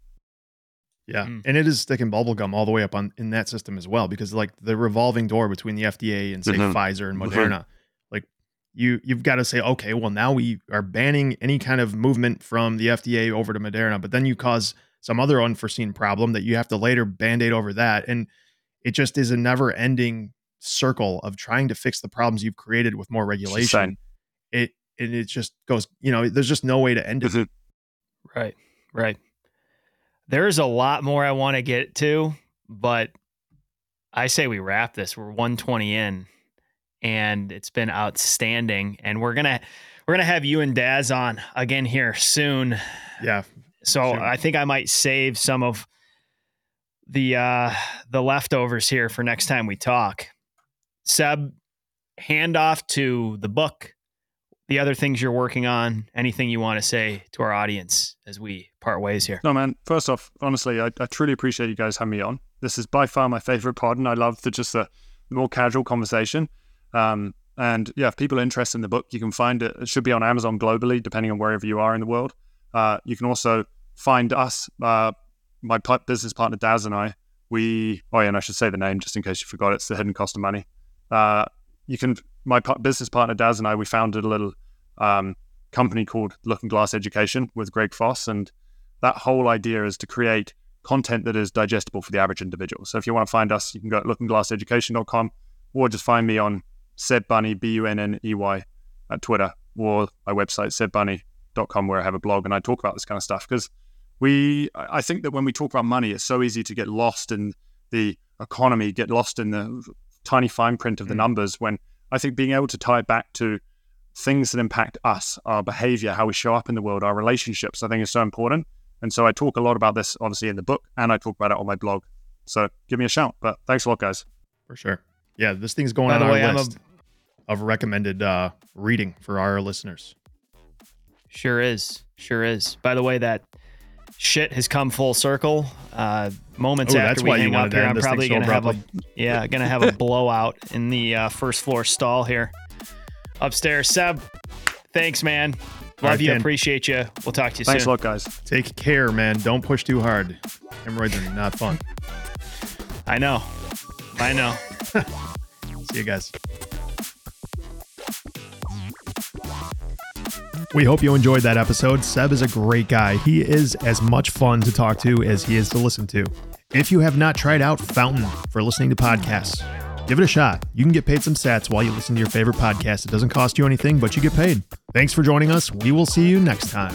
Yeah. Mm. And it is sticking bubblegum all the way up on in that system as well, because like the revolving door between the FDA and say mm-hmm. Pfizer and mm-hmm. Moderna, mm-hmm. Like you you've got to say, okay, well now we are banning any kind of movement from the FDA over to Moderna, but then you cause some other unforeseen problem that you have to later band-aid over that. And it just is a never ending circle of trying to fix the problems you've created with more regulation. It and it just goes, you know, there's just no way to end it. Mm-hmm. Right. Right. There's a lot more I want to get to, but I say we wrap this. We're 120 in and it's been outstanding and we're going to we're going to have you and Daz on again here soon. Yeah. So soon. I think I might save some of the uh the leftovers here for next time we talk. Seb, hand off to the book the other things you're working on, anything you want to say to our audience as we part ways here? No, man. First off, honestly, I, I truly appreciate you guys having me on. This is by far my favorite pod, and I love the just the more casual conversation. Um, and yeah, if people are interested in the book, you can find it. It should be on Amazon globally, depending on wherever you are in the world. Uh, you can also find us, uh, my business partner Daz and I. We, oh yeah, and I should say the name just in case you forgot. It's the Hidden Cost of Money. Uh, you can my business partner Daz and I we founded a little um, company called Looking Glass Education with Greg Foss, and that whole idea is to create content that is digestible for the average individual. So if you want to find us, you can go to lookingglasseducation.com or just find me on Seb Bunney, B U N N E Y, at Twitter or my website, sebbunney.com, where I have a blog and I talk about this kind of stuff. Because we, I think that when we talk about money, it's so easy to get lost in the economy, get lost in the tiny fine print of the mm. numbers when I think being able to tie it back to things that impact us, our behavior, how we show up in the world, our relationships, I think is so important. And so I talk a lot about this, obviously, in the book, and I talk about it on my blog. So give me a shout. But thanks a lot, guys. For sure. Yeah, this thing's going By on our way, list a... of recommended uh, reading for our listeners. Sure is. Sure is. By the way, that shit has come full circle. Uh, moments Ooh, after that's we why you hang wanted up to here, end I'm probably gonna have a yeah, gonna have a [LAUGHS] blowout in the uh, first floor stall here upstairs. Seb, thanks, man. Love right, you, Ken. appreciate you. We'll talk to you Thanks a lot, guys. Take care, man. Don't push too hard. Hemorrhoids are not fun. I know, I know. [LAUGHS] See you guys. We hope you enjoyed that episode. Seb is a great guy. He is as much fun to talk to as he is to listen to. If you have not tried out Fountain for listening to podcasts, give it a shot. You can get paid some sats while you listen to your favorite podcast. It doesn't cost you anything, but you get paid. Thanks for joining us. We will see you next time.